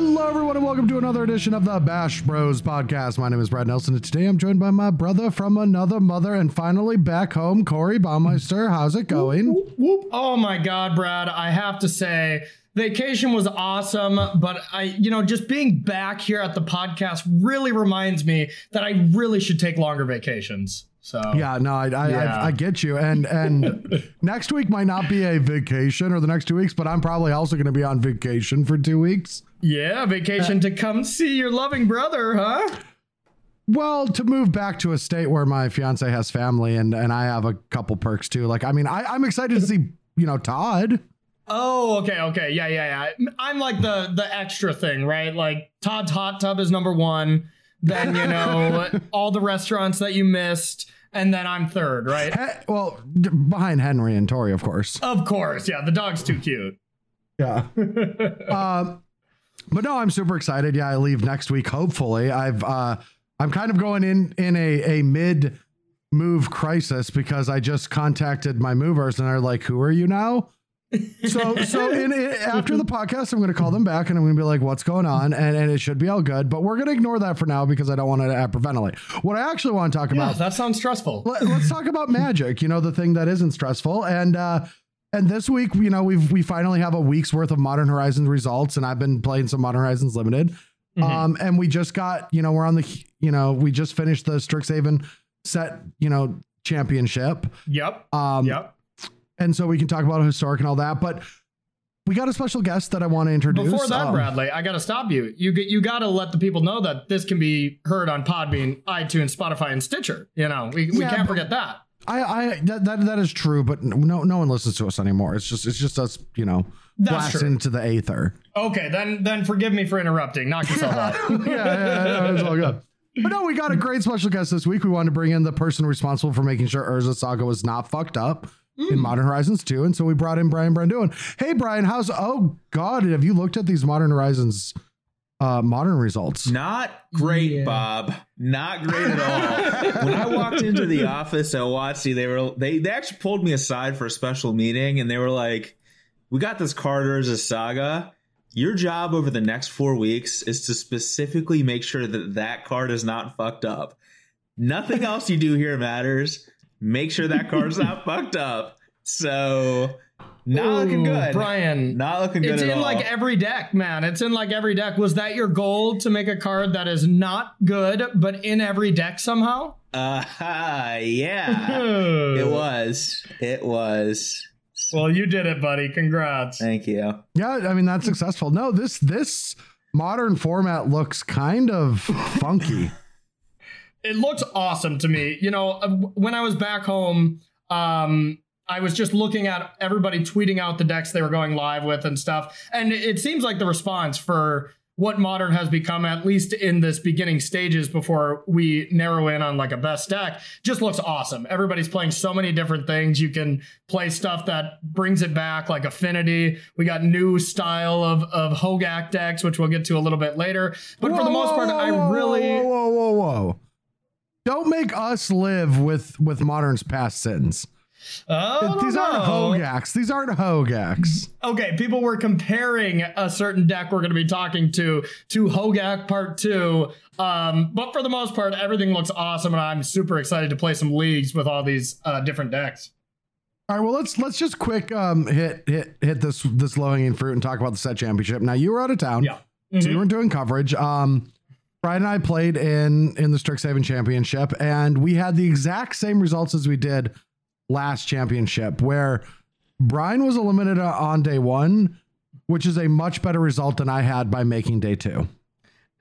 Hello, everyone, and welcome to another edition of the Bash Bros podcast. My name is Brad Nelson, and today I'm joined by my brother from another mother, and finally back home, Corey Baumeister. How's it going? Whoop, whoop. Oh my God, Brad! I have to say, vacation was awesome, but I, you know, just being back here at the podcast really reminds me that I really should take longer vacations. So Yeah, no, I I, Yeah. I, I get you, and and next week might not be a vacation or the next two weeks, but I'm probably also going to be on vacation for two weeks. yeah, vacation uh, to come see your loving brother, huh? Well, to move back to a state where my fiance has family and and I have a couple perks too. Like, I mean, I, I'm excited to see you know Todd. Oh, okay, okay, yeah, yeah, yeah. I'm like the the extra thing, right? Like Todd's hot tub is number one. Then you know all the restaurants that you missed, and then I'm third, right? Eh, well, d- behind Henry and Tori, of course. Of course, yeah. The dog's too cute. Yeah. um, but no, I'm super excited. Yeah, I leave next week. Hopefully, I've uh, I'm kind of going in in a a mid move crisis because I just contacted my movers and they're like, "Who are you now?" So so in, in after the podcast, I'm going to call them back and I'm going to be like, "What's going on?" and and it should be all good. But we're going to ignore that for now because I don't want to hyperventilate. What I actually want to talk Yeah, about that sounds stressful. let, us talk about magic you know the thing that isn't stressful and uh and this week you know we've we finally have a week's worth of modern horizons results and i've been playing some modern horizons limited Mhm. um and we just got you know we're on the you know we just finished the strixhaven set you know championship Yep. um Yep. And so we can talk about historic and all that but we got a special guest that i want to introduce Before that, Um, Bradley, I got to stop you. You get you got to let the people know that this can be heard on Podbean, iTunes, Spotify, and Stitcher. You know, we, we Yeah, can't forget that. I, I that, that that is true, but no no one listens to us anymore. It's just it's just us, you know, That's blast true. into the aether. Okay, then then forgive me for interrupting. Knock yourself out. yeah, yeah, yeah, it's all good. But no, we got a great special guest this week. We wanted to bring in the person responsible for making sure Urza Saga was not fucked up in Modern Horizons 2. And so we brought in Brian Braun-Duin. Hey, Brian, how's, oh God, have you looked at these Modern Horizons uh, modern results? Not great, Yeah. Bob. Not great at all. when I walked into the office at WotC, they were they they actually pulled me aside for a special meeting, and they were like, "We got this card Urza's Saga. Your job over the next four weeks is to specifically make sure that that card is not fucked up. Nothing else you do here matters. Make sure that card's not fucked up. So, not looking good. Brian. Not looking good It's at in all. like every deck, man. It's in like every deck. Was that your goal to make a card that is not good, but in every deck somehow? uh, huh. yeah. It was. It was. Well, you did it, buddy. Congrats. Thank you. Yeah, I mean, that's successful. No, this, this modern format looks kind of funky. It looks awesome to me. You know, uh, when I was back home, um, I was just looking at everybody tweeting out the decks they were going live with and stuff, and it seems like the response for what modern has become, at least in this beginning stages before we narrow in on like a best deck, just looks awesome. Everybody's playing so many different things. You can play stuff that brings it back, like Affinity. We got new style of of Hogak decks, which we'll get to a little bit later. But for the most part, I really. Whoa, whoa, whoa, whoa. Don't make us live with with modern's past sins. Oh, These aren't Hogaks. These aren't Hogaks. Okay, people were comparing a certain deck we're going to be talking to to Hogak Part 2. Um, but for the most part, everything looks awesome, and I'm super excited to play some leagues with all these uh, different decks. All right, well let's let's just quick um hit hit hit this this low hanging fruit and talk about the set championship. Now you were out of town, Yeah. so Mhm. you weren't doing coverage. Um, Brian and I played in in the Strixhaven Championship, and we had the exact same results as we did last championship, where Brian was eliminated on day one, which is a much better result than I had by making day two.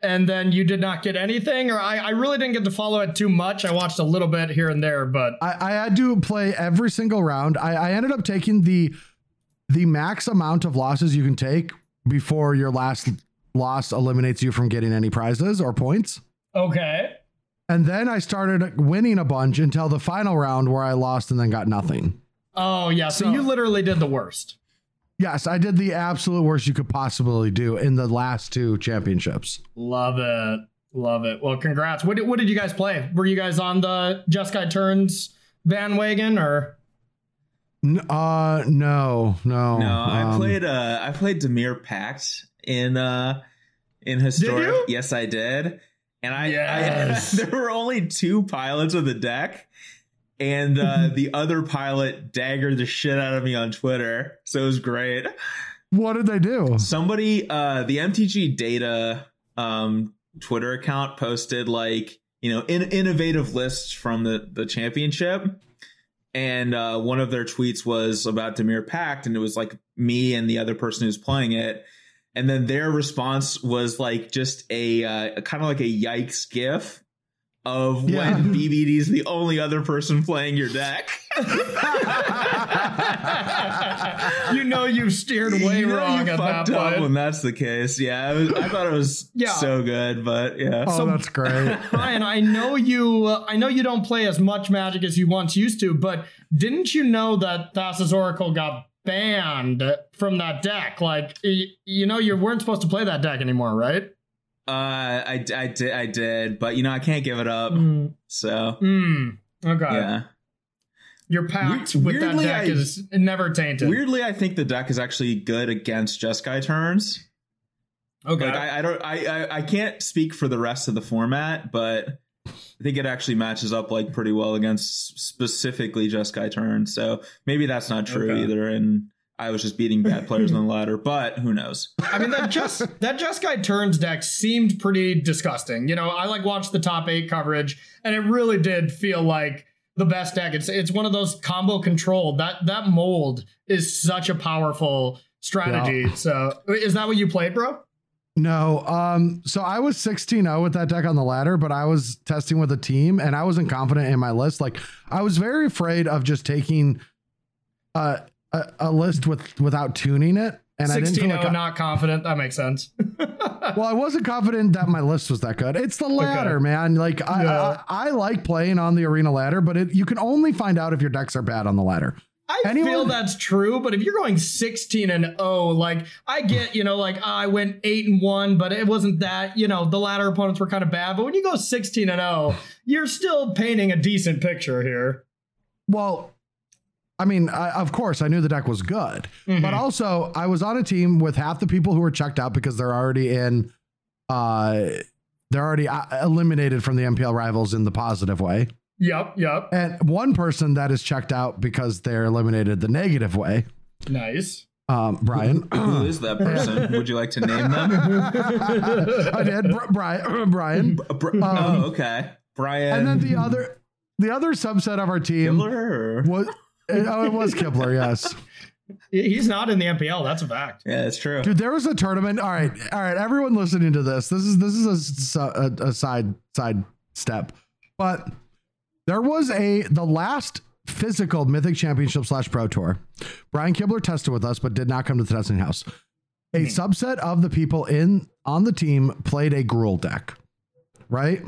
And then you did not get anything, or I, I really didn't get to follow it too much. I watched a little bit here and there, but I, I had to play every single round. I, I ended up taking the the max amount of losses you can take before your last loss eliminates you from getting any prizes or points. okay. And then I started winning a bunch until the final round where I lost and then got nothing. Oh, yeah. So So- you literally did the worst. Yes, I did the absolute worst you could possibly do in the last two championships. Love it. Love it. Well, congrats. What did, what did you guys play? Were you guys on the Jeskai Turns bandwagon or? N- uh, no, no. No, I um, played uh I played Dimir Pact in uh in historic. Yes, I did. And I, Yes. I there were only two pilots of the deck, and uh, the other pilot daggered the shit out of me on Twitter. So it was great. What did they do? Somebody, uh, the MTG Data um, Twitter account posted like you know in- innovative lists from the the championship, and uh, one of their tweets was about Dimir Pact, and it was like me and the other person who's playing it. And then their response was like just a uh, kind of like a yikes gif of Yeah. when BBD is the only other person playing your deck. you know you steered way You know wrong you at that up point. when that's the case. Yeah, I, was, I thought it was Yeah. so good, but yeah. Oh, that's great. Brian, I know you. Uh, I know you don't play as much Magic as you once used to, but didn't you know that Thassa's Oracle got banned from that deck? Like, you know, you weren't supposed to play that deck anymore, right? Uh, I, I did, I did, but you know, I can't give it up. Mm. So Mm. Okay. yeah. Your pact We- with that deck I- is never tainted. Weirdly, I think the deck is actually good against Jeskai turns. Okay. Like I, I don't, I, I, I can't speak for the rest of the format, but I think it actually matches up like pretty well against specifically Just Jeskai turns. So maybe that's not true Okay. either, and I was just beating bad players on the ladder. But who knows? I mean that just that Jeskai turns deck seemed pretty disgusting. You know, I like watched the top eight coverage, and it really did feel like the best deck. It's it's one of those combo controlled. That that mold is such a powerful strategy. So is that what you played, bro? No. Um, so I was 16-0 with that deck on the ladder, but I was testing with a team and I wasn't confident in my list. Like I was very afraid of just taking uh, a, a list with without tuning it. And I didn't feel 16 like I- confident. That makes sense. well, I wasn't confident that my list was that good. It's the ladder, man. Like I, Yeah. I, I like playing on the arena ladder, but it, you can only find out if your decks are bad on the ladder. I Anyone- feel that's true, but if you're going 16 and 0, like I get, you know, like I went 8 and 1, but it wasn't that, you know, the latter opponents were kind of bad, but when you go 16 and 0, you're still painting a decent picture here. Well, I mean, I, of course, I knew the deck was good, Mhm. but also I was on a team with half the people who were checked out because they're already in, uh, they're already uh, eliminated from the MPL rivals in the positive way, Yep, yep. and one person that is checked out because they're eliminated the negative way. Nice. Um, Brian, Who is that person? Would you like to name them? I did, Br- Brian, Brian, Br- Br- oh, okay. Brian. Um, and then the other, the other subset of our team Kibler or? was. Oh, it was Kibler, yes. He's not in the MPL, that's a fact. Yeah, that's true. Dude, there was a tournament. All right, all right, everyone listening to this. This is this is a side side step, but there was a the last physical Mythic Championship slash Pro Tour. Brian Kibler tested with us, but did not come to the testing house. A hmm. subset of the people in on the team played a Gruul deck, right?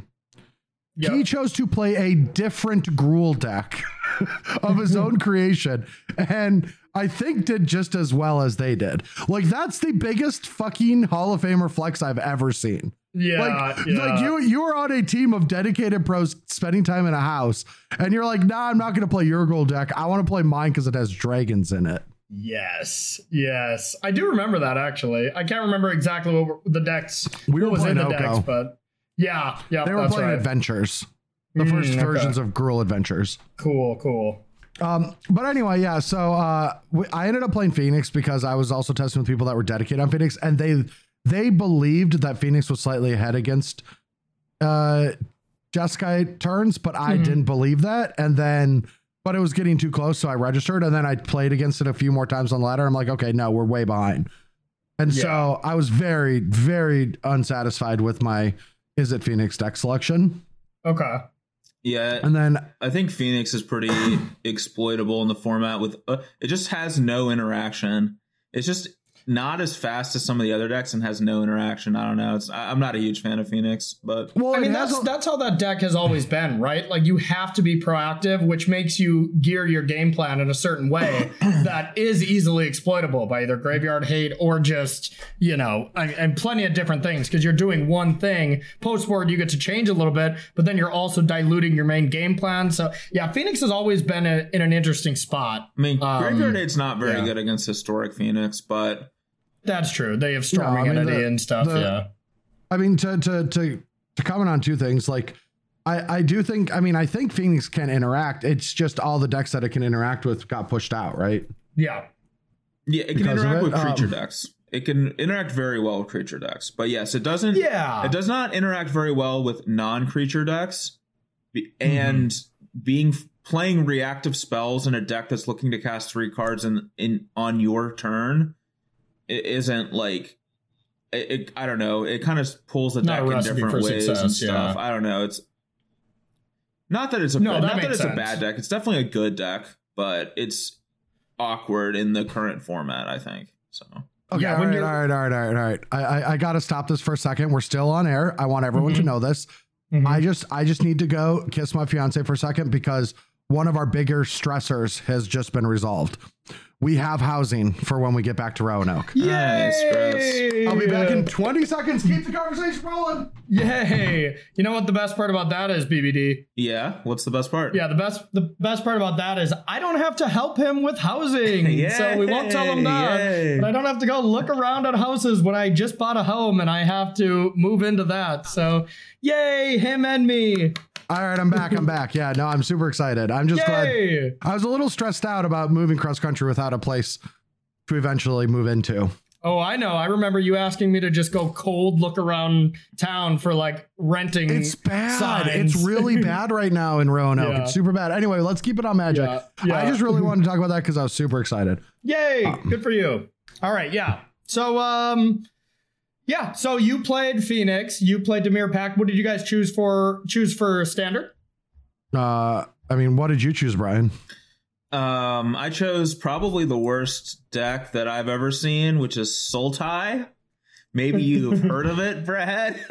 Yep. He chose to play a different Gruul deck of his own creation, and I think did just as well as they did. Like that's the biggest fucking Hall of Famer flex I've ever seen. Yeah, Like, yeah. like you you are on a team of dedicated pros spending time in a house, and you're like, nah, I'm not gonna play your Gruul deck. I want to play mine because it has dragons in it. Yes, yes. I do remember that actually. I can't remember exactly what were- the decks We were was in the playing decks, but yeah, yeah, They were playing right. adventures, the Mm, first okay. versions of Gruul Adventures. Cool, cool. Um, but anyway, yeah. So uh, we, I ended up playing Phoenix because I was also testing with people that were dedicated on Phoenix, and they they believed that Phoenix was slightly ahead against uh, Jeskai turns, but I Mhm. didn't believe that. And then, but it was getting too close, so I registered, and then I played against it a few more times on the ladder. I'm like, okay, no, we're way behind. And so I was very, very unsatisfied with my is it Phoenix deck selection. Okay. Yeah, And then I think Phoenix is pretty exploitable in the format. With uh, it just has no interaction. It's just not as fast as some of the other decks and has no interaction. I don't know. It's I, I'm not a huge fan of Phoenix, but well, I mean, that's a- that's how that deck has always been, right? Like you have to be proactive, which makes you gear your game plan in a certain way that is easily exploitable by either graveyard hate or just you know, and, and plenty of different things because you're doing one thing. Post board, you get to change a little bit, but then you're also diluting your main game plan. So yeah, Phoenix has always been a, in an interesting spot. I mean, Um, Graveyard hate's not very yeah. good against historic Phoenix, but That's true. They have storming I mean, entity the- and stuff. the- yeah. I mean, to to to to comment on two things, like I I do think, I mean, I think Phoenix can interact. It's just all the decks that it can interact with got pushed out, right? Yeah. Yeah, it can Because of interact it, with creature um, decks. It can interact very well with creature decks, but yes, it doesn't. Yeah. It does not interact very well with non-creature decks, Be- Mm-hmm. and being playing reactive spells in a deck that's looking to cast three cards in in on your turn, it isn't like. It, it, I don't know. It kind of pulls the Not deck in different for ways and stuff. yeah. I don't know. It's not that it's a No, bad, that not that it's sense. a bad deck. It's definitely a good deck, but it's awkward in the current format. I think so. Okay, Yeah, all when right, you're- all right, all right, all right, all right. I I, I got to stop this for a second. We're still on air. I want everyone to Mhm. know this. Mhm. I just I just need to go kiss my fiance for a second because one of our bigger stressors has just been resolved. We have housing for when we get back to Roanoke. Nice, Yay! I'll be back in 20 seconds. Keep the conversation rolling. Yay! You know what the best part about that is, BBD? Yeah. What's the best part? Yeah, the best the best part about that is I don't have to help him with housing. so we won't tell him that. Yay. But I don't have to go look around at houses when I just bought a home and I have to move into that. So yay, him and me. All right, I'm back. I'm back. Yeah, no, I'm super excited. I'm just glad. I was a little stressed out about moving cross country without a place to eventually move into. Oh, I know. I remember you asking me to just go cold look around town for like renting. It's bad. signs. It's really bad right now in Roanoke. Yeah. It's super bad. Anyway, let's keep it on magic. Yeah, yeah. I just really wanted to talk about that because I was super excited. Yay! Um, Good for you. All right, yeah. So um yeah, so you played Phoenix, you played Dimir Pact. What did you guys choose for choose for standard? Uh, I mean, what did you choose, Brian? Um, I chose probably the worst deck that I've ever seen, which is Sultai. Maybe you've heard of it, Brad.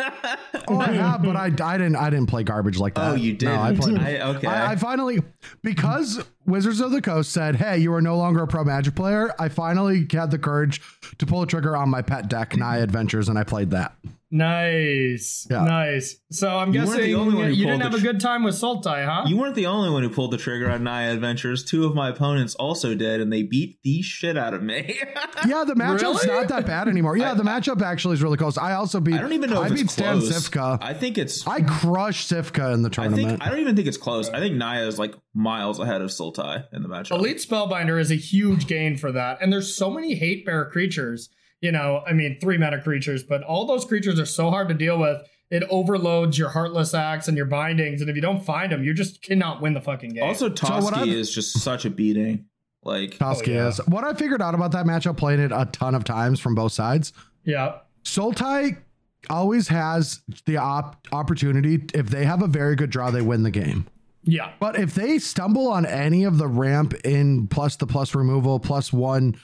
Oh, I have, but I, I didn't I didn't play garbage like oh, that. Oh, you did. No, I played. I, okay. I, I finally because Wizards of the Coast said, "Hey, you are no longer a pro Magic player." I finally had the courage to pull a trigger on my pet deck, Naya Adventures, and I played that. Nice. Yeah. Nice. So I'm You weren't guessing the only one you didn't have the a good time with Sultai, huh? you weren't the only one who pulled the trigger on Naya Adventures. Two of my opponents also did, and they beat the shit out of me. Yeah, the matchup's Really? not that bad anymore. Yeah, I- the matchup actually is really close. I also beat. I don't even know I if beat it's Stan close. Sifka. I think it's. I crushed Sifka in the I tournament. think I don't even think it's close. I think Naya is like miles ahead of Sultai in the matchup. Elite Spellbinder is a huge gain for that. And there's so many hate bear creatures. You know, I mean, three mana creatures, but all those creatures are so hard to deal with. It overloads your Heartless Act and your bindings. And if you don't find them, you just cannot win the fucking game. Also, Toski I've- is just such a beating. Like Toski Oh, yeah. is. What I figured out about that matchup, playing it a ton of times from both sides, yeah. Sultai always has the op- opportunity. If they have a very good draw, they win the game. Yeah. But if they stumble on any of the ramp in plus the plus removal plus one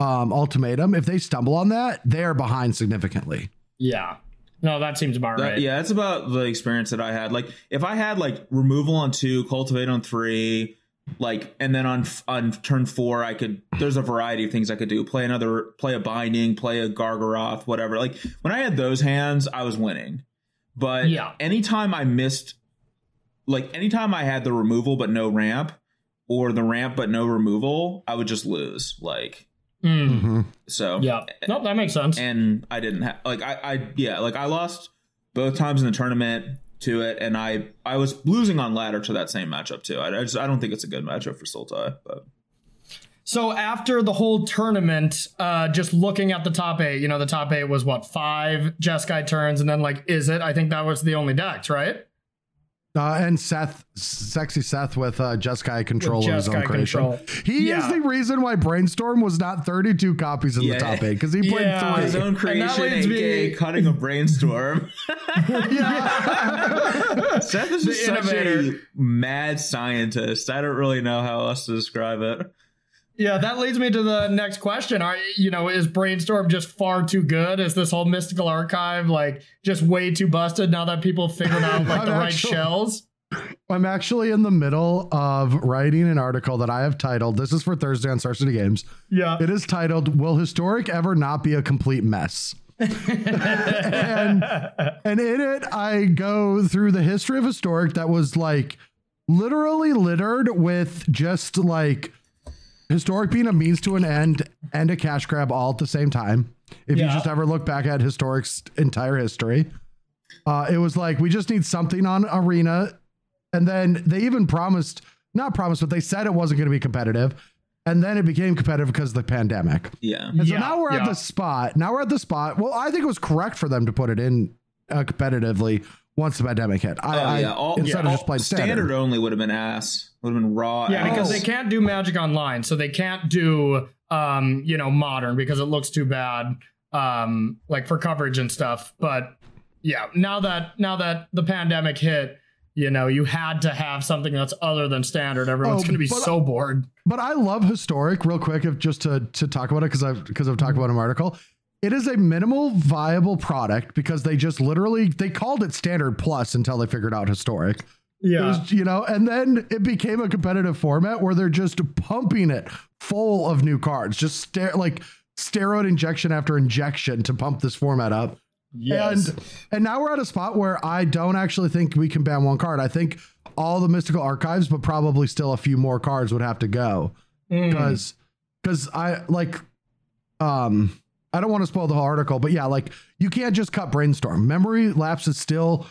um, ultimatum, if they stumble on that, they are behind significantly. Yeah. No, that seems about That- right. Yeah, that's about the experience that I had. Like, if I had like removal on two, cultivate on three, like, and then on on turn four, I could. There's a variety of things I could do. Play another, play a binding, play a Gargaroth, whatever. Like when I had those hands, I was winning. But Yeah. anytime I missed, like anytime I had the removal but no ramp, or the ramp but no removal, I would just lose. Like Mm. hmm so. Yeah. Nope, that makes sense. and I didn't have like I, I yeah like I lost both times in the tournament to it, and I I was losing on ladder to that same matchup too. I, I just I don't think it's a good matchup for Sultai, but So after the whole tournament, uh, just looking at the top eight, you know, the top eight was what five Jeskai turns, and then like, is it? I think that was the only decks, right? Uh, and Seth, sexy Seth with uh, Jeskai control of his own creation. control. He Yeah. is the reason why Brainstorm was not 32 copies in Yeah. the top eight because he played Yeah. his three. own And that creation, leads me- aka cutting a brainstorm. Seth is The just such innovator. a mad scientist. I don't really know how else to describe it. Yeah, that leads me to the next question. Are you know, is Brainstorm just far too good? Is this whole mystical archive like just way too busted now that people figured out like the right actually- shells? I'm actually in the middle of writing an article that I have titled, this is for Thursday on Star City Games. Yeah. It is titled, Will Historic Ever Not Be a Complete Mess? and, and in it, I go through the history of Historic that was like literally littered with just like historic being a means to an end and a cash grab all at the same time. If you just ever look back at historic's entire history, uh, it was like we just need something on arena, and then they even promised, not promised, but they said it wasn't going to be competitive, and then it became competitive because of the pandemic. Yeah. And so Yeah, now we're at the spot. Now we're at the spot. Well, I think it was correct for them to put it in uh, competitively once the pandemic hit. I, Oh yeah. All, instead yeah, of all- just playing standard. standard. only would have been ass. Would have been raw. Yeah, because they can't do Magic Online, so they can't do um, you know, modern because it looks too bad um like for coverage and stuff. But yeah, now that now that the pandemic hit, you know, you had to have something that's other than standard. Everyone's Oh, gonna be but- so bored. But I love historic real quick if just to to talk about it because I've because I've talked about an article. It is a minimal viable product because they just literally they called it standard plus until they figured out historic. Yeah. was, you know, and then it became a competitive format where they're just pumping it full of new cards, just stare like steroid injection after injection to pump this format up. Yes. And and now we're at a spot where I don't actually think we can ban one card. I think all the mystical archives, but probably still a few more cards would have to go Mm. because because I like um I don't want to spoil the whole article, but yeah, like you can't just cut brainstorm. Memory lapse is still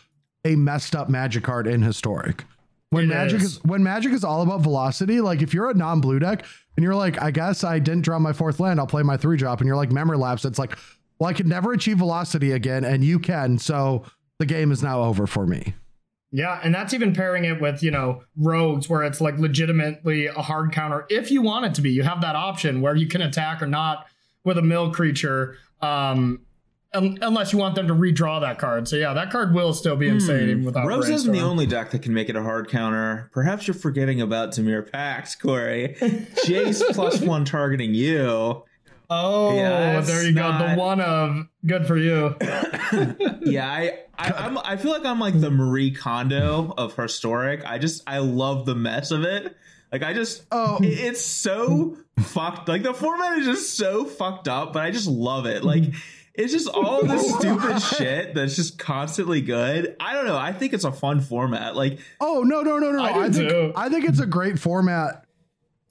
a messed up magic card in historic. When It magic is. is. when magic is all about velocity, like if you're a non-blue deck and you're like, I guess I didn't draw my fourth land, I'll play my three drop, and you're like memory lapse, it's like, well, I can never achieve velocity again, and you can, so the game is now over for me. Yeah, and that's even pairing it with, you know, rogues where it's like legitimately a hard counter if you want it to be. You have that option where you can attack or not with a mill creature. Um un- unless you want them to redraw that card. So yeah, that card will still be insane even without Rose isn't the only deck that can make it a hard counter. Perhaps you're forgetting about Dimir Pacts, Corey. Jace plus one targeting you. Oh, Yeah, there you go. not- The one of good for you. Yeah, I, I I'm, I feel like I'm like the Marie Kondo of historic. I just I love the mess of it. Like I just Oh. it- it's so fucked. Like the format is just so fucked up, but I just love it. Like it's just all this stupid shit that's just constantly good. I don't know. I think it's a fun format. Like Oh no no no no! no. I do I, think too. I think it's a great format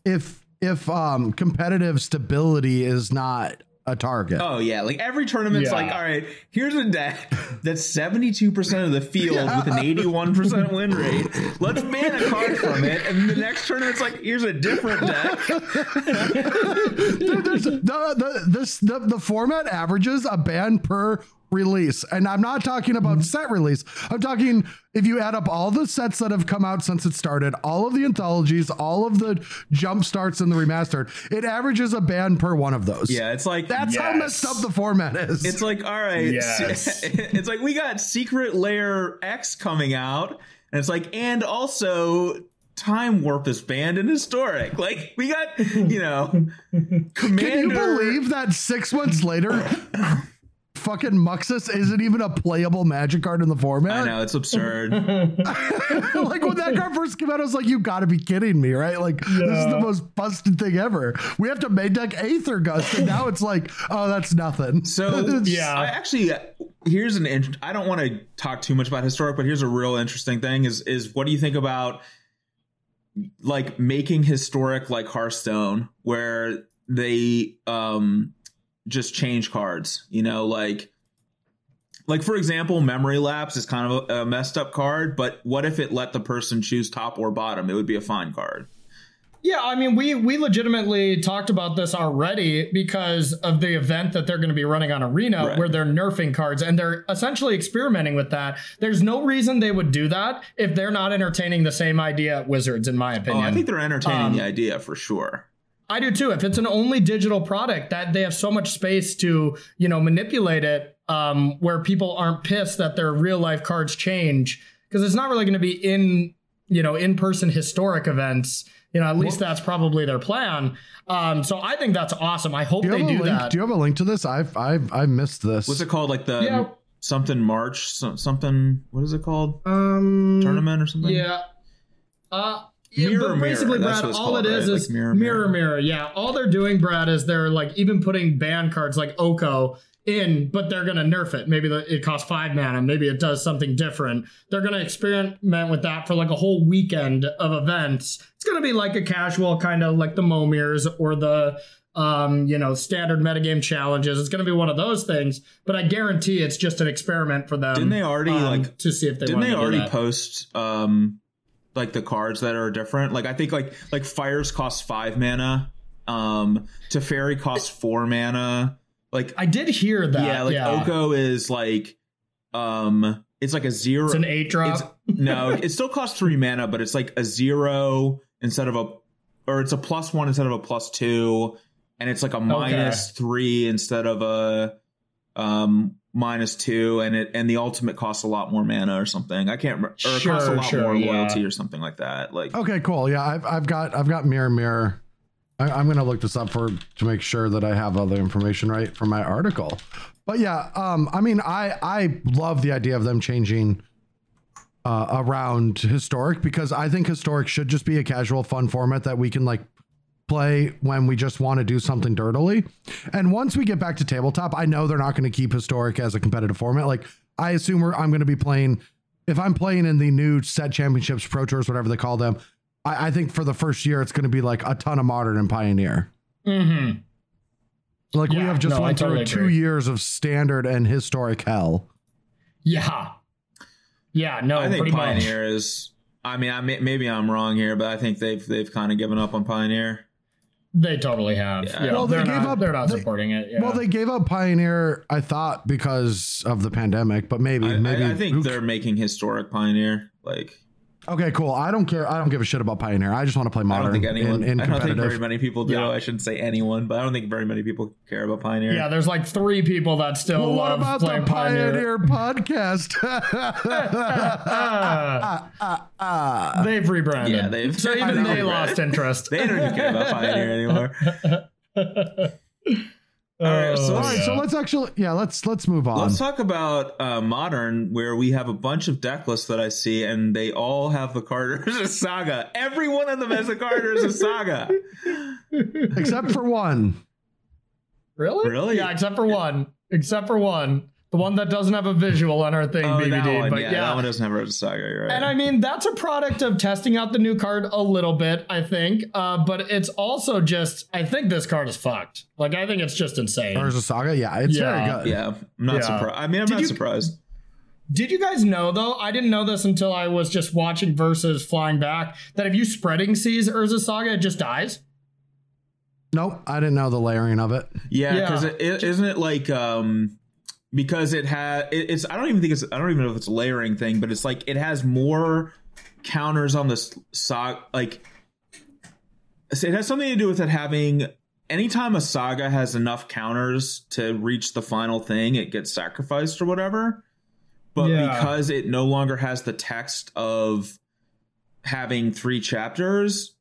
if if um competitive stability is not a target. Oh yeah, like every tournament's Yeah. like, all right, here's a deck that's 72% of the field with an 81% win rate. Let's ban a card from it, and the next tournament's like, here's a different deck. The, the this the, the format averages a ban per release, and I'm not talking about mm-hmm. set release. I'm talking if you add up all the sets that have come out since it started, all of the anthologies, all of the jump starts and the remastered, it averages a band per one of those. Yeah, it's like that's how messed up the format is. it's like, all right, Yes. it's like we got Secret Lair X coming out, and it's like, and also Time Warp is banned in historic. Like we got, you know, Commander. Can you believe that six months later, fucking Muxus isn't even a playable magic card in the format? I know it's absurd. like when that card first came out, I was like, "You got to be kidding me, right?" Like this is the most busted thing ever. We have to main deck Aether Gust, and now it's like, "Oh, that's nothing." So Yeah. I actually here's an int- I don't want to talk too much about historic, but here's a real interesting thing: is is what do you think about like making historic like Hearthstone, where they um just change cards? You know, like like for example, memory lapse is kind of a, messed up card, but what if it let the person choose top or bottom? It would be a fine card. Yeah, I mean, we we legitimately talked about this already because of the event that they're going to be running on Arena, Right. where they're nerfing cards and they're essentially experimenting with that. There's no reason they would do that if they're not entertaining the same idea at Wizards, in my opinion. Oh. I think they're entertaining Um, the idea for sure. I do too. If it's an only digital product, that they have so much space to, you know, manipulate it, um, where people aren't pissed that their real life cards change, because it's not really going to be in, you know, in person historic events. You know, at least that's probably their plan. Um, so I think that's awesome. I hope do you they have a do link? that. Do you have a link to this? I've I've I missed this. What's it called? Like the Yeah. something March, something. What is it called? um, Tournament or something? Yeah. Uh, yeah, Mirror basically, Mirror, Brad, all called, it is right? is Like Mirror mirror, Mirror. mirror, Yeah, all they're doing, Brad, is they're like even putting band cards like Oko in, but they're going to nerf it. Maybe the, it costs five mana. Maybe it does something different. They're going to experiment with that for like a whole weekend of events. It's going to be like a casual kind of like the Momirs or the um, you know, standard metagame challenges. It's going to be one of those things, but I guarantee it's just an experiment for them. Didn't they already um, like to see if they didn't they already post um like the cards that are different? Like I think like like fires cost five mana, um Teferi costs four mana. Like I did hear that. yeah, like Oko is like um it's like a zero It's an eight drop. It's- no, it still costs three mana, but it's like a zero instead of a, or it's a plus one instead of a plus two, and it's like a minus three instead of a um minus two, and it and the ultimate costs a lot more mana or something. I can't remember, or it costs a lot sure, more yeah. loyalty or something like that. Like Okay, cool. Yeah, I've I've got I've got mirror mirror. I, I'm gonna look this up for to make sure that I have all the information right for my article. But yeah, um, I mean, I I love the idea of them changing uh, around historic because I think historic should just be a casual, fun format that we can like play when we just want to do something dirtily. And once we get back to tabletop, I know they're not going to keep historic as a competitive format. Like I assume we're, I'm going to be playing if I'm playing in the new set championships, pro tours, whatever they call them. I, I think for the first year, it's going to be like a ton of modern and pioneer. mm-hmm. Like we have just no, went totally through two agree. years of standard and historic hell. Yeah. Yeah, no, I think pretty much. Pioneer is. I mean, I may, maybe I'm wrong here, but I think they've they've kind of given up on Pioneer. They totally have. Yeah. Yeah. Well, they they're gave not, up- They're not they- supporting it. Yeah. Well, they gave up Pioneer, I thought, because of the pandemic, but maybe, I, maybe. I, I think who they're making historic Pioneer. Like Okay, cool. I don't care. I don't give a shit about Pioneer. I just want to play modern. I modern. don't think anyone. in, in I don't think competitive. very many people do. Yeah. I shouldn't say anyone, but I don't think very many people care about Pioneer. yeah, there's like three people that still well, what love about playing the Pioneer, podcast? Ah, they've rebranded. Yeah, they've- so even they right? lost interest. they don't even care about Pioneer anymore. All right, so Oh, All right, so yeah. let's actually, yeah, let's let's move on. Let's talk about uh, modern, where we have a bunch of deck lists that I see, and they all have the Carters a saga. Every one of them has a Carters a saga. Except for one. Really? Really? Yeah, except for one. Except for one. The one that doesn't have a visual on our thing, Oh, BBD. that one, but yeah, yeah. that one doesn't have a saga. You're right. And I mean, that's a product of testing out the new card a little bit, I think. Uh, but it's also just, I think this card is fucked. Like, I think it's just insane. There's a saga. Yeah, it's Yeah. very good. yeah, I'm not Yeah. surprised. I mean, I'm Did not you- surprised. Did you guys know, though? I didn't know this until I was just watching versus flying back that if you spreading seas Urza Saga, it just dies. Nope, I didn't know the layering of it. Yeah, Yeah. because it, it, isn't it like um because it has it, it's I don't even think it's I don't even know if it's a layering thing, but it's like it has more counters on the saga. Like it has something to do with it having anytime a saga has enough counters to reach the final thing, it gets sacrificed or whatever. But Yeah. because it no longer has the text of having three chapters,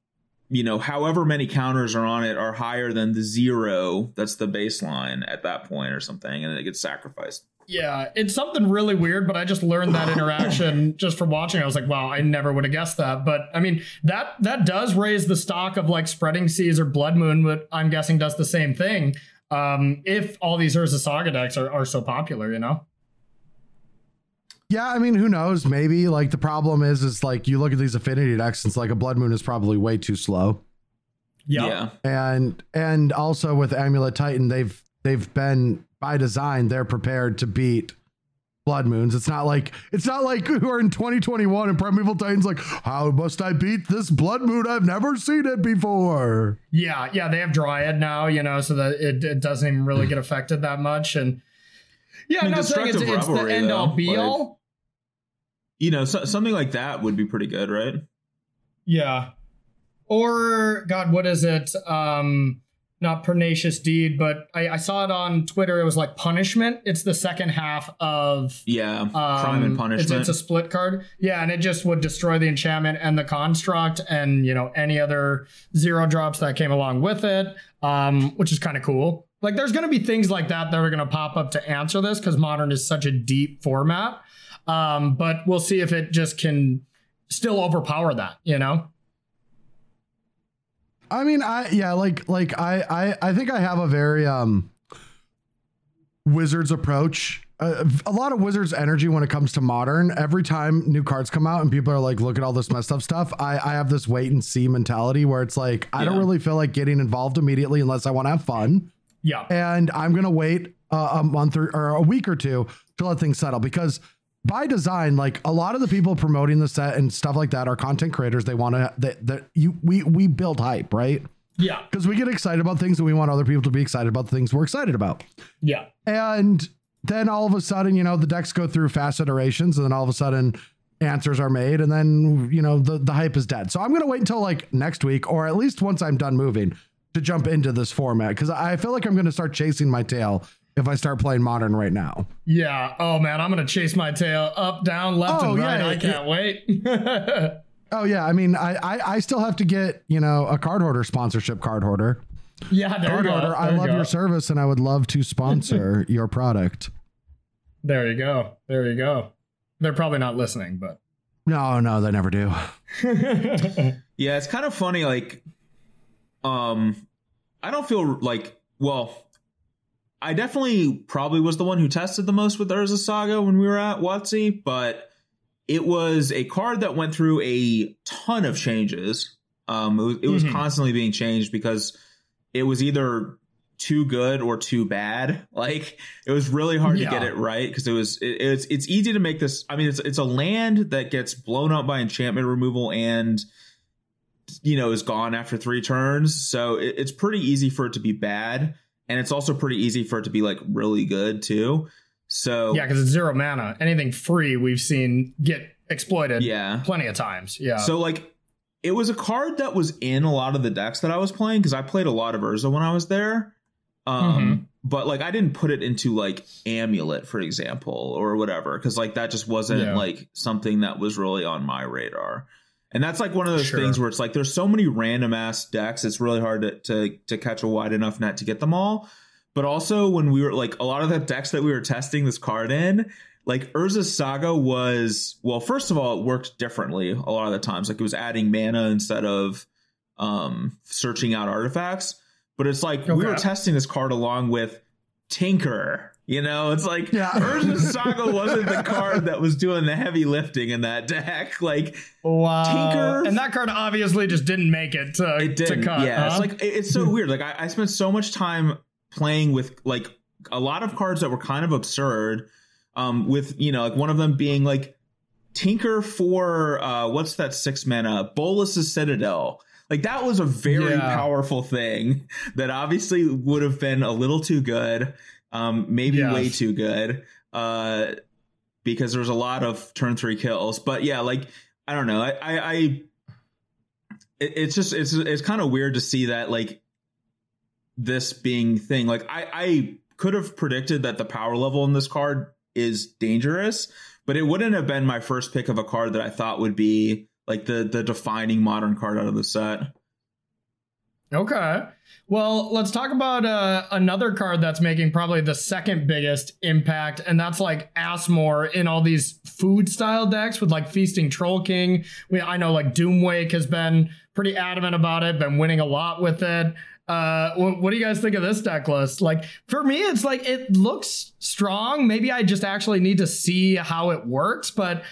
you know, however many counters are on it are higher than the zero that's the baseline at that point or something, and it gets sacrificed. Yeah, it's something really weird, but I just learned that interaction just from watching. I was like, wow, I never would have guessed that. But I mean, that that does raise the stock of like spreading seas or blood moon, but I'm guessing does the same thing. Um, if all these Urza Saga decks are, are so popular, you know? Yeah, I mean, who knows? Maybe like the problem is, is like you look at these affinity decks, it's like a blood moon is probably way too slow. Yep. Yeah. and and also with amulet titan they've they've been by design they're prepared to beat blood moons it's not like it's not like we're in 2021 and primeval titans like how must i beat this blood moon i've never seen it before Yeah, yeah, they have Dryad now, you know, so that it, it doesn't even really get affected that much. And yeah, I mean, I'm not saying it's, it's the Revelry, end all be like- all. You know, so, something like that would be pretty good, right? Yeah. Or God, what is it? Um not pernicious deed, but I, I saw it on Twitter. It was like punishment. It's the second half of Yeah. um, Crime and It's, punishment. it's a split card. Yeah, and it just would destroy the enchantment and the construct and you know any other zero drops that came along with it. Um, which is kind of cool. Like there's gonna be things like that that are gonna pop up to answer this because modern is such a deep format. Um, but we'll see if it just can still overpower that, you know? i mean i yeah like like i i i think i have a very um Wizards approach. Uh, a lot of Wizards energy when it comes to modern. Every time new cards come out and people are like, "Look at all this messed up stuff," I, I have this wait and see mentality where it's like, I don't really feel like getting involved immediately unless I want to have fun Yeah. and I'm gonna wait uh, a month or, or a week or two to let things settle because by design, like a lot of the people promoting the set and stuff like that are content creators. They want to that that you we we build hype, right? Yeah. Because we get excited about things and we want other people to be excited about the things we're excited about. Yeah. And then all of a sudden, you know, the decks go through fast iterations, and then all of a sudden answers are made, and then you know the the hype is dead. So I'm gonna wait until like next week, or at least once I'm done moving, to jump into this format because I feel like I'm gonna start chasing my tail if I start playing modern right now. Yeah. Oh man, I'm gonna chase my tail up, down, left, Oh, and yeah, right. I can't wait. Oh yeah, I mean, I I, I still have to get you know a Cardhoarder sponsorship Cardhoarder. yeah, there Card you go. hoarder, I There you love go. your service and I would love to sponsor your product. There you go. There you go. They're probably not listening, but No, no, they never do. Yeah, it's kind of funny. Like, um, I don't feel like well. I definitely probably was the one who tested the most with Urza Saga when we were at WotC, but it was a card that went through a ton of changes. Um, it was, it was Mhm. constantly being changed because it was either too good or too bad. Like it was really hard Yeah. to get it right because it was it, it's it's easy to make this. I mean, it's it's a land that gets blown up by enchantment removal and you know is gone after three turns, so it, it's pretty easy for it to be bad, and it's also pretty easy for it to be like really good too. So yeah, because it's zero mana. Anything free we've seen get exploited yeah. plenty of times. Yeah. So like it was a card that was in a lot of the decks that I was playing because I played a lot of Urza when I was there. Um Mm-hmm. but like I didn't put it into like amulet, for example, or whatever, because like that just wasn't Yeah. like something that was really on my radar. And that's like one of those Sure. things where it's like there's so many random ass decks, it's really hard to, to to catch a wide enough net to get them all. But also when we were like a lot of the decks that we were testing this card in, like Urza's Saga was well, first of all, it worked differently a lot of the times. Like it was adding mana instead of um searching out artifacts. But it's like we were testing this card along with Tinker. You know, it's like Yeah. Urza's Saga wasn't the card that was doing the heavy lifting in that deck. Like wow. Tinker- And that card obviously just didn't make it to, it did to cut. yeah huh? it's like it's so weird like I, I spent so much time playing with like a lot of cards that were kind of absurd um with you know like one of them being like tinker for uh what's that six mana Bolas's Citadel like that was a very Yeah. powerful thing that obviously would have been a little too good um maybe Yes. way too good. Uh because there's a lot of turn three kills. But yeah like i don't know. I i, I it, it's just it's it's kind of weird to see that like this being thing. Like i i could have predicted that the power level in this card is dangerous but it wouldn't have been my first pick of a card that i thought would be like the the defining modern card out of the set Okay. Well, let's talk about uh, another card that's making probably the second biggest impact, and that's like Asmore in all these food style decks with like Feasting Troll King. We, I know like Doomwake has been pretty adamant about it, been winning a lot with it. Uh, what, what do you guys think of this deck list? Like for me, it's like it looks strong. Maybe I just actually need to see how it works, but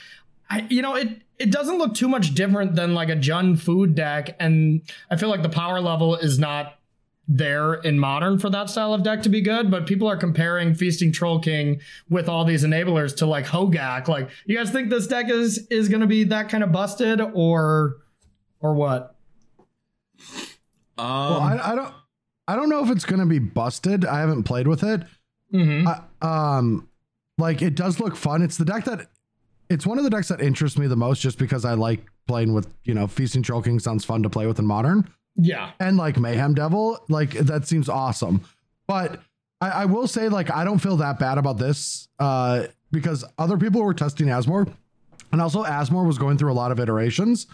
I, you know, it it doesn't look too much different than like a Jund food deck, and I feel like the power level is not there in modern for that style of deck to be good. But people are comparing Feasting Troll King with all these enablers to like Hogak. Like, you guys think this deck is is going to be that kind of busted, or or what? um Well, I, I don't I don't know if it's gonna be busted. I haven't played with it. Mm-hmm. I, um, like it does look fun. It's the deck that it's one of the decks that interests me the most, just because I like playing with you know feasting troll king sounds fun to play with in modern, Yeah. and like mayhem devil, like that seems awesome. But I, I will say like I don't feel that bad about this uh, because other people were testing Asmore, and also Asmore was going through a lot of iterations.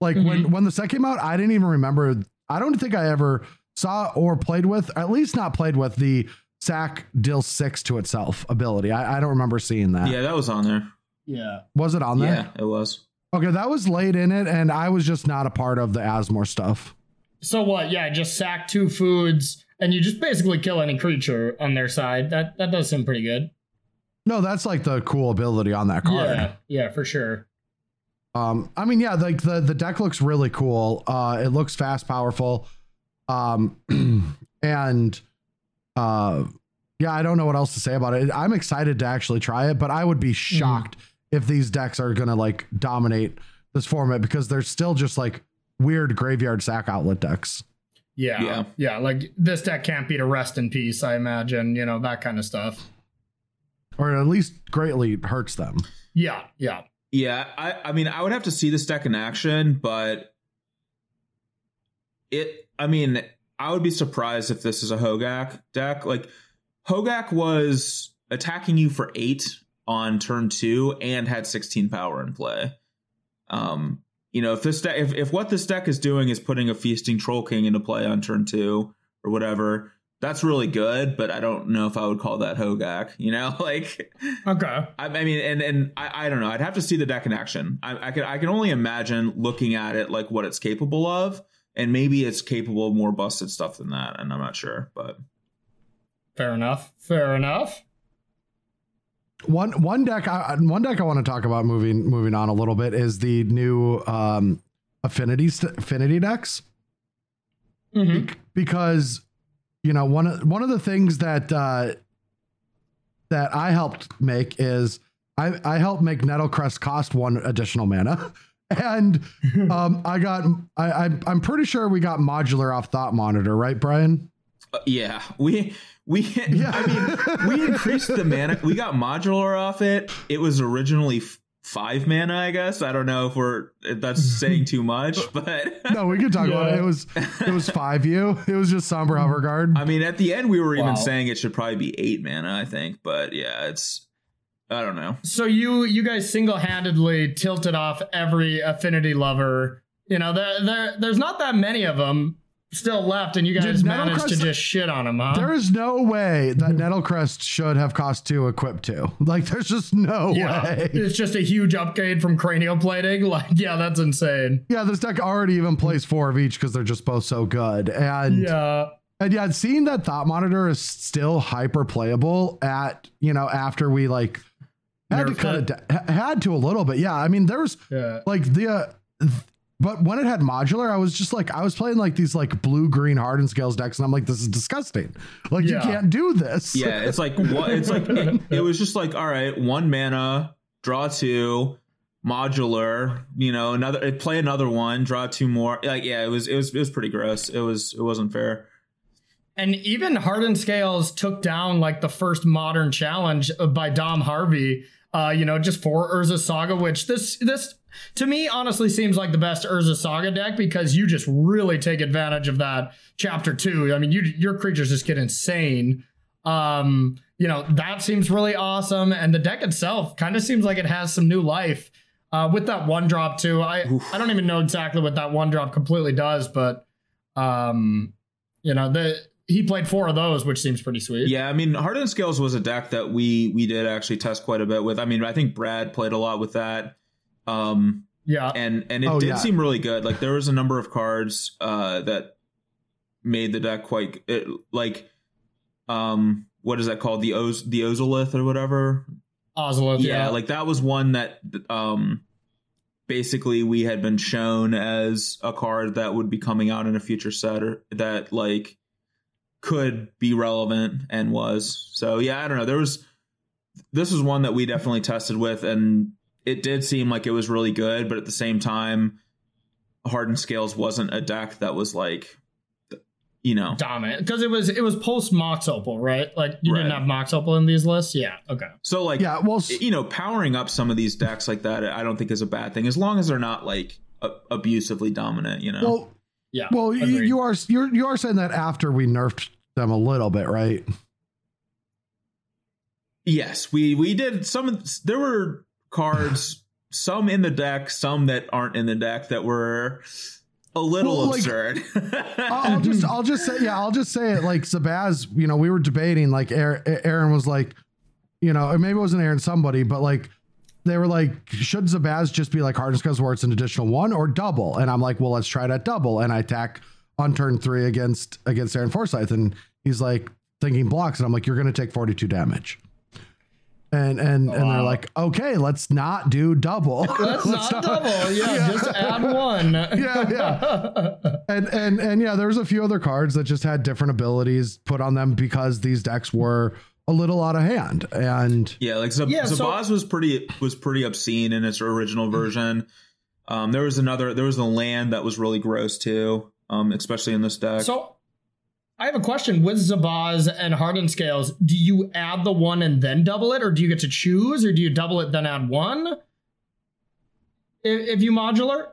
Like when when the set came out, I didn't even remember. I don't think I ever saw or played with, at least not played with the sack deal six to itself ability. I, I don't remember seeing that. yeah that was on there Yeah. Was it on there? yeah it was Okay, that was late in it, and I was just not a part of the Asmore stuff. So what? Yeah, just sack two foods and you just basically kill any creature on their side. That that does seem pretty good. No, that's like the cool ability on that card. Yeah, yeah, for sure. Um, I mean, yeah, like the the deck looks really cool. Uh, it looks fast, powerful, um, and uh, yeah, I don't know what else to say about it. I'm excited to actually try it, but I would be shocked if these decks are gonna like dominate this format because they're still just like weird graveyard sack outlet decks. Yeah, Yeah. yeah, Like this deck can't beat a rest in peace. I imagine. You know that kind of stuff. or at least greatly hurts them. Yeah, yeah. Yeah, I, I mean, I would have to see this deck in action, but it, I mean, I would be surprised if this is a Hogak deck. Like, Hogak was attacking you for eight on turn two and had 16 power in play. Um, you know, if this deck, if, if what this deck is doing is putting a feasting troll king into play on turn two or whatever, that's really good, but I don't know if I would call that Hogak, you know, like, Okay. I, I mean, and and I, I don't know. I'd have to see the deck in action. I, I can I can only imagine looking at it like what it's capable of, and maybe it's capable of more busted stuff than that. And I'm not sure, but Fair enough. Fair enough. One one deck I, one deck I want to talk about moving moving on a little bit is the new um affinity st- affinity decks. Hmm because you know one of one of the things that uh that I helped make is I I helped make Nettlecyst cost one additional mana. And um I got I, I I'm pretty sure we got modular off Thought Monitor right Brian uh, yeah, we we Yeah. I mean we increased the mana. We got modular off it. It was originally f- five mana, I guess. I don't know if we're if that's saying too much, but no we could talk about it it was it was five you it was just somber hoverguard I mean, at the end we were Wow. even saying it should probably be eight mana. I think, but yeah, it's I don't know. So you you guys single handedly tilted off every affinity lover. You know there there there's not that many of them still left, and you guys Did managed to just shit on him, huh? There is no way that Nettlecyst should have cost two equipped two. Like, there's just no yeah, way. it's just a huge upgrade from cranial plating. Like, yeah, that's insane. Yeah, this deck already even plays four of each because they're just both so good. And Yeah, and yeah, seeing that Thought Monitor is still hyper playable at you know after we like had to cut it. had to a little bit. Yeah, I mean there's yeah. like the. Uh, but when it had modular, I was just like, I was playing like these like blue green hardened scales decks, and I'm like, this is disgusting. Like, you can't do this. Yeah, it's like what it's like. It, it was just like all right, one mana, draw two, modular. You know, another play another one, draw two more. Like yeah, it was it was it was pretty gross. It was it wasn't fair. And even Hardened Scales took down like the first modern challenge uh, by Dom Harvey. Uh, you know, just for Urza Saga, which this this to me honestly seems like the best Urza Saga deck because you just really take advantage of that chapter two. I mean, you your creatures just get insane. Um, you know, that seems really awesome. And the deck itself kind of seems like it has some new life. Uh, with that one drop too. I I don't even know exactly what that one drop completely does, but um, you know, the he played four of those, which seems pretty sweet. Yeah, I mean, Hardened Scales was a deck that we we did actually test quite a bit with. I mean, I think Brad played a lot with that. Um, Yeah. and and it Oh, did yeah. seem really good. Like there was a number of cards uh, that made the deck quite it, like um what is that called the Oz the Ozolith or whatever. Ozolith, Yeah, yeah. like that was one that um basically we had been shown as a card that would be coming out in a future set or that like could be relevant and was. So yeah, I don't know. There was this was one that we definitely tested with and it did seem like it was really good, but at the same time Hardened Scales wasn't a deck that was like you know dominant because it was it was post Mox Opal, right? Like you didn't have Mox Opal in these lists. Yeah. Okay. so like Yeah, well, you know, powering up some of these decks like that, I don't think is a bad thing as long as they're not like a- abusively dominant. You know, well, Yeah. well, you, you are you're you are saying that after we nerfed them a little bit, right? yes, we we did some. There were cards, some in the deck, some that aren't in the deck that were a little Well, absurd. I'll I'll just I'll just say yeah I'll just say it like Zabaz, you know we were debating like Aaron, was like you know or maybe it wasn't Aaron somebody but like they were like should Zabaz just be like hardest because where it's an additional one or double and I'm like well let's try that double and I attack on turn three against against Aaron Forsythe and he's like thinking blocks, and I'm like, you're going to take 42 damage. And and and they're Wow. like, okay, let's not do double. Let's not double. Yeah, just add one. Yeah, yeah. and and and yeah, there's a few other cards that just had different abilities put on them because these decks were a little out of hand. And Yeah, like Zab- Yeah, so- was pretty was pretty obscene in its original version. Um, there was another there was a land that was really gross too, um, especially in this deck. So I have a question with Zabaz and Hardened Scales. Do you add the one and then double it, or do you get to choose, or do you double it then add one? If, if you modular,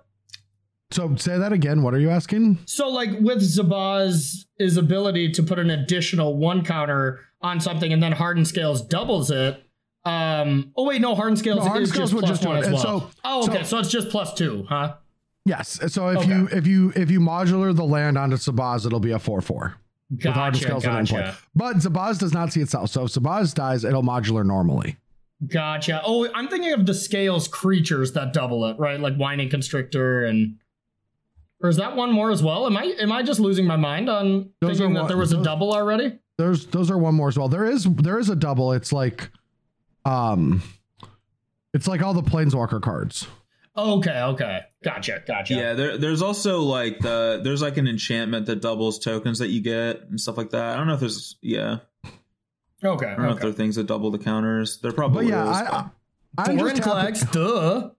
so say that again. What are you asking? so like with Zabaz's ability to put an additional one counter on something, and then Hardened Scales doubles it. Um. Oh wait, no. Hardened Scales No, Hardened is Scales just plus just one as well. so- oh, okay. so- So, it's just plus two, huh? Yes. So if Okay. you if you if you modular the land onto Zabaz, it'll be a four four. Gotcha. Gotcha. But Zabaz does not see itself. So if Zabaz dies, it'll modular normally. Gotcha. Oh, I'm thinking of the scales creatures that double it, right? Like Winding Constrictor and or is that one more as well? Am I am I just losing my mind on Those thinking are that one- there was a double already? There's those are one more as well. There is there is a double. It's like um it's like all the planeswalker cards. Okay, okay. Gotcha, gotcha. yeah, there, there's also like the there's like an enchantment that doubles tokens that you get and stuff like that. I don't know if there's yeah, Okay, I don't know if there are things that double the counters. There probably But yeah, is. I, I I'm Foreign just happy- collects, duh.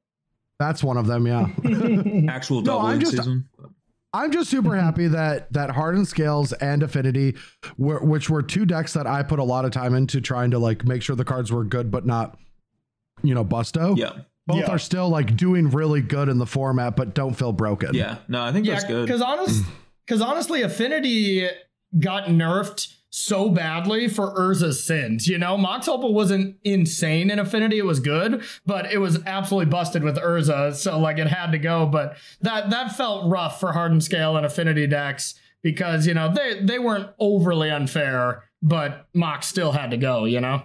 That's one of them, yeah. actual No, I'm just- season. I'm just super happy that that Hardened Scales and Affinity, were, which were two decks that I put a lot of time into trying to like make sure the cards were good but not, you know, busto. Yeah, Both Yeah. are still like doing really good in the format, but don't feel broken. yeah. No, I think Yeah, that's good. because honest, hmm. because honestly, Affinity got nerfed so badly for Urza's sins. You know, Mox Opal wasn't insane in Affinity; it was good, but it was absolutely busted with Urza. So like, it had to go. But that that felt rough for Hardened Scale and Affinity decks because you know they they weren't overly unfair, but Mox still had to go. You know.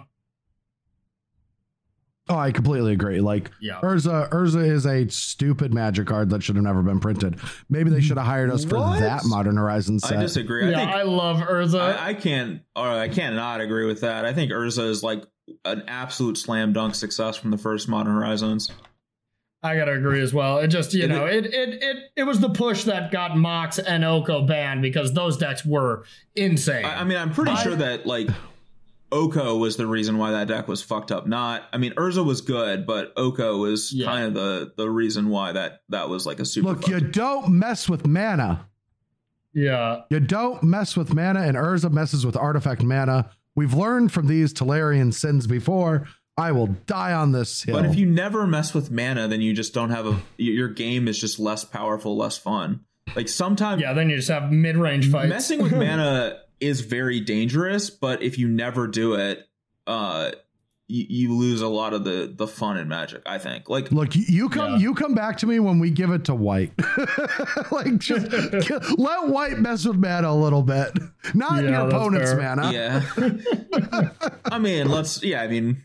Oh, I completely agree. Like Yeah. Urza, Urza is a stupid magic card that should have never been printed. Maybe they should have hired us for What? that Modern Horizon set. I disagree. yeah, I think I love Urza. I, I can't or I cannot agree with that. I think Urza is like an absolute slam dunk success from the first Modern Horizons. I gotta agree as well. It just you It- know it it it it was the push that got Mox and Oko banned because those decks were insane. I, I mean, I'm pretty I- sure that like Oko was the reason why that deck was fucked up. Not, I mean, Urza was good, but Oko was Yeah. kind of the the reason why that that was like a super. Look, fucked- you don't mess with mana. yeah, You don't mess with mana, and Urza messes with artifact mana. We've learned from these Tolarian sins before. I will die on this hill. But if you never mess with mana, then you just don't have a. Your game is just less powerful, less fun. Like sometimes yeah. Then you just have mid range fights. messing with mana is very dangerous, but if you never do it, uh, you, you lose a lot of the the fun and Magic. I think. Like Look, you- you come Yeah. you come back to me when we give it to white. like just let white mess with mana a little bit. Not Yeah, your opponent's fair. mana. Yeah. I mean, let's. Yeah, I mean,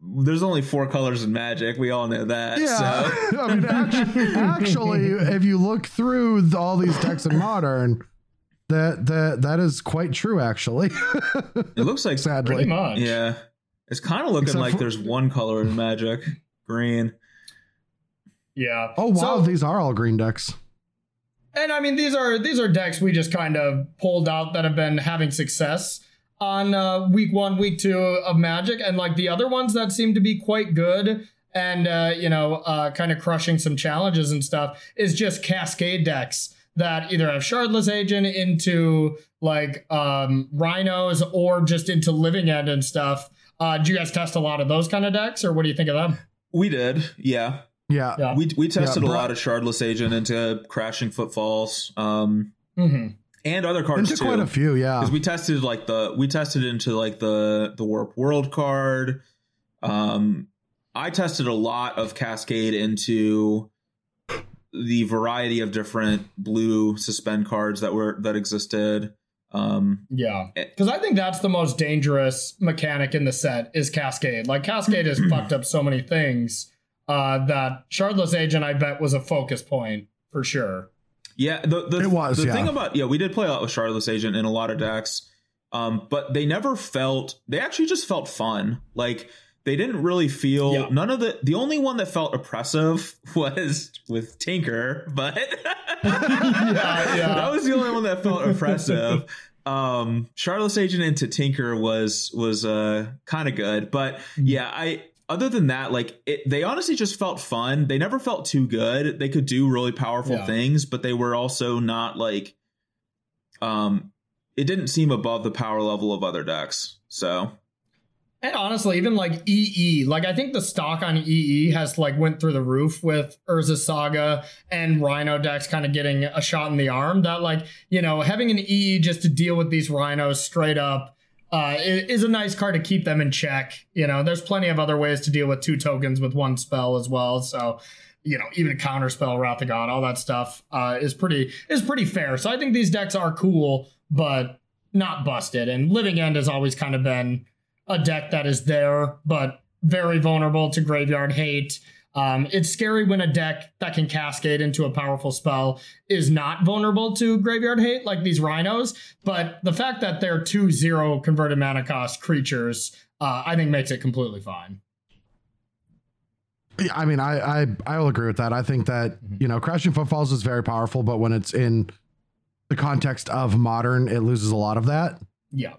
there's only four colors in Magic. We all know that. Yeah. So I mean actually, actually if you look through the- all these decks in modern, that that that is quite true actually. it looks like. Sadly. pretty much. Yeah. It's kind of looking Except like for- there's one color in Magic, green. Yeah. Oh wow, So- these are all green decks. And I mean, these are these are decks we just kind of pulled out that have been having success on uh, week one, week two of Magic, and like the other ones that seem to be quite good and uh, you know, uh, kind of crushing some challenges and stuff is just Cascade decks that either have Shardless Agent into like um, Rhinos or just into Living End and stuff. Uh, do you guys test a lot of those kind of decks, or what do you think of them? We did, yeah. Yeah. Yeah. We we tested Yeah, a lot of Shardless Agent into Crashing Footfalls, um, hmm and other cards Into too. quite a few, yeah. because we tested like the we tested into like the the warp world card um i tested a lot of cascade into the variety of different blue suspend cards that were that existed um Yeah, Eh. because I think that's the most dangerous mechanic in the set is Cascade. Like Cascade has fucked up so many things uh, that Shardless Agent, I bet, was a focus point for sure. yeah the, the It was, the yeah. thing about yeah we did play a lot with shardless agent in a lot of decks Um, but they never felt they actually just felt fun. Like they didn't really feel Yeah. none of the the only one that felt oppressive was with Tinker, but Yeah, yeah. that was the only one that felt oppressive. Um, Shardless Agent into Tinker was was uh kind of good, but yeah, I other than that, like it, they honestly just felt fun. They never felt too good. They could do really powerful Yeah. things, but they were also not like um it didn't seem above the power level of other decks. So And honestly, even like EE, like I think the stock on EE has like went through the roof with Urza Saga and Rhino decks kind of getting a shot in the arm. That like you know having an EE just to deal with these Rhinos straight up uh, is a nice card to keep them in check. You know, there's plenty of other ways to deal with two tokens with one spell as well. So you know, even a counter spell, Wrath of God, all that stuff uh, is pretty is pretty fair. So I think these decks are cool, but not busted. And Living End has always kind of been a deck that is there, but very vulnerable to graveyard hate. Um, it's scary when a deck that can cascade into a powerful spell is not vulnerable to graveyard hate, like these rhinos. But the fact that they're two zero converted mana cost creatures, uh, I think makes it completely fine. Yeah, I mean, I, I I will agree with that. I think that you know, crashing footfalls is very powerful, but when it's in the context of modern, it loses a lot of that. Yeah.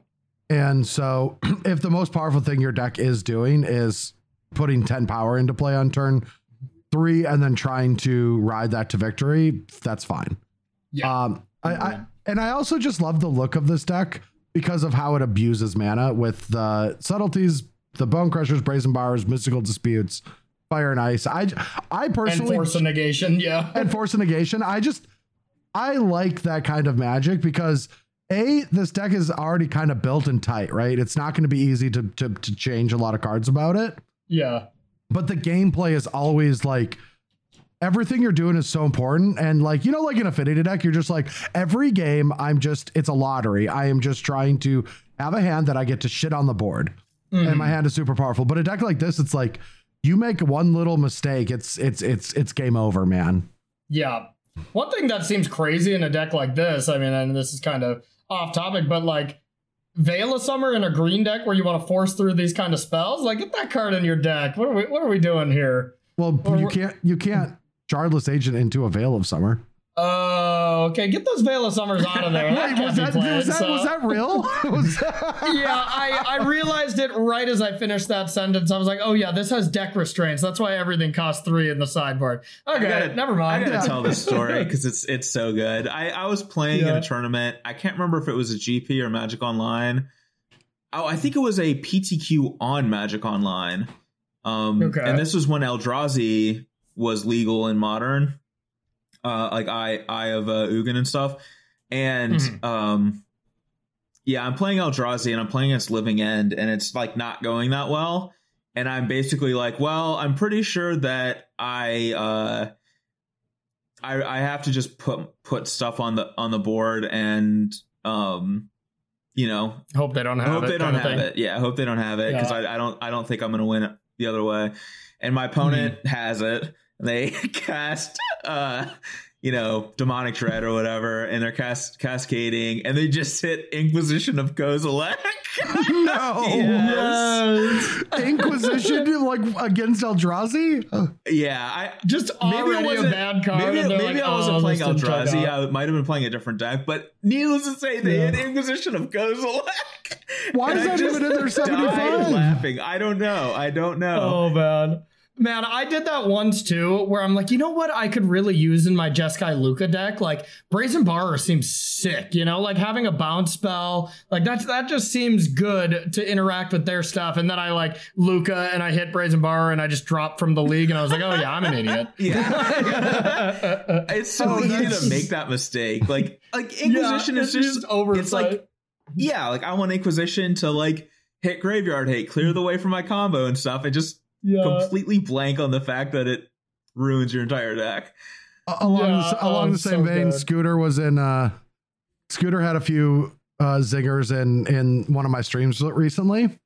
And so, if the most powerful thing your deck is doing is putting 10 power into play on turn three and then trying to ride that to victory, that's fine. Yeah. Um, I, I and I also just love the look of this deck because of how it abuses mana with the subtleties, the bone crushers, brazen borrowers, mystical disputes, fire and ice. I I personally. and force of negation. Yeah. and force of negation. I just I like that kind of magic because a this deck is already kind of built and tight, right? It's not going to be easy to, to to change a lot of cards about it, Yeah. but the gameplay is always like everything you're doing is so important and like you know like an affinity deck you're just like every game i'm just it's a lottery i am just trying to have a hand that i get to shit on the board and my mm-hmm. hand is super powerful but a deck like this it's like you make one little mistake it's it's it's it's game over man Yeah. One thing that seems crazy in a deck like this, I mean, and this is kind of off topic, but like Veil of Summer in a green deck where you want to force through these kind of spells, like get that card in your deck. What are we what are we doing here? Well, Or you can't you can't Shardless Agent into a Veil of Summer. Oh, okay. Get those Veil of Summers out of there. That Wait, was that, played, was that so- was that real? Was that- yeah, I, I realized it right as I finished that sentence. I was like, oh yeah, this has deck restraints. That's why everything costs three in the sideboard. Okay, gotta- never mind. I mind. gotta tell this story because it's it's so good. I I was playing in a tournament. I can't remember if it was a GP or Magic Online. Oh, I think it was a PTQ on Magic Online. Um, Okay. and this was when Eldrazi was legal in modern, uh, like Eye Eye of uh, Ugin and stuff. And Mhm. um, yeah, I'm playing Eldrazi and I'm playing against Living End, and it's like not going that well. And I'm basically like, well, I'm pretty sure that I uh, I I have to just put put stuff on the on the board and um, you know, Hope they don't have hope it. they don't have it. Yeah, I hope they don't have it because Yeah. I, I don't I don't think I'm gonna win the other way. And my opponent has it. They cast uh you know, demonic dread or whatever, and they're cast cascading, and they just hit Inquisition of Kozilek. no. Yes. Inquisition like against Eldrazi? Yeah, I Just maybe it already a wasn't bad card. Maybe, maybe like, I wasn't oh, playing this didn't turn Eldrazi. I might have been playing a different deck, but needless to say, they Yeah. hit Inquisition of Kozilek. Why And is I that just even in their died 75? laughing. I don't know. I don't know. Oh man. Man, I did that once too, where I'm like, you know what I could really use in my Jeskai Lukka deck? Like Brazen Borrower seems sick, you know, like having a bounce spell, like that's that just seems good to interact with their stuff. And then I like Lukka and I hit Brazen Borrower and I just dropped from the league and I was like, oh yeah, I'm an idiot. Yeah. it's so Oh, easy to make that mistake. Like like Inquisition Yeah, is it's just over. It's like yeah, like I want Inquisition to like hit graveyard hate, clear the way for my combo and stuff, and just yeah. completely blank on the fact that it ruins your entire deck. A- along the, Yeah, s- along oh, the same so vein, good. Scooter was in uh Scooter had a few uh zingers in in one of my streams recently.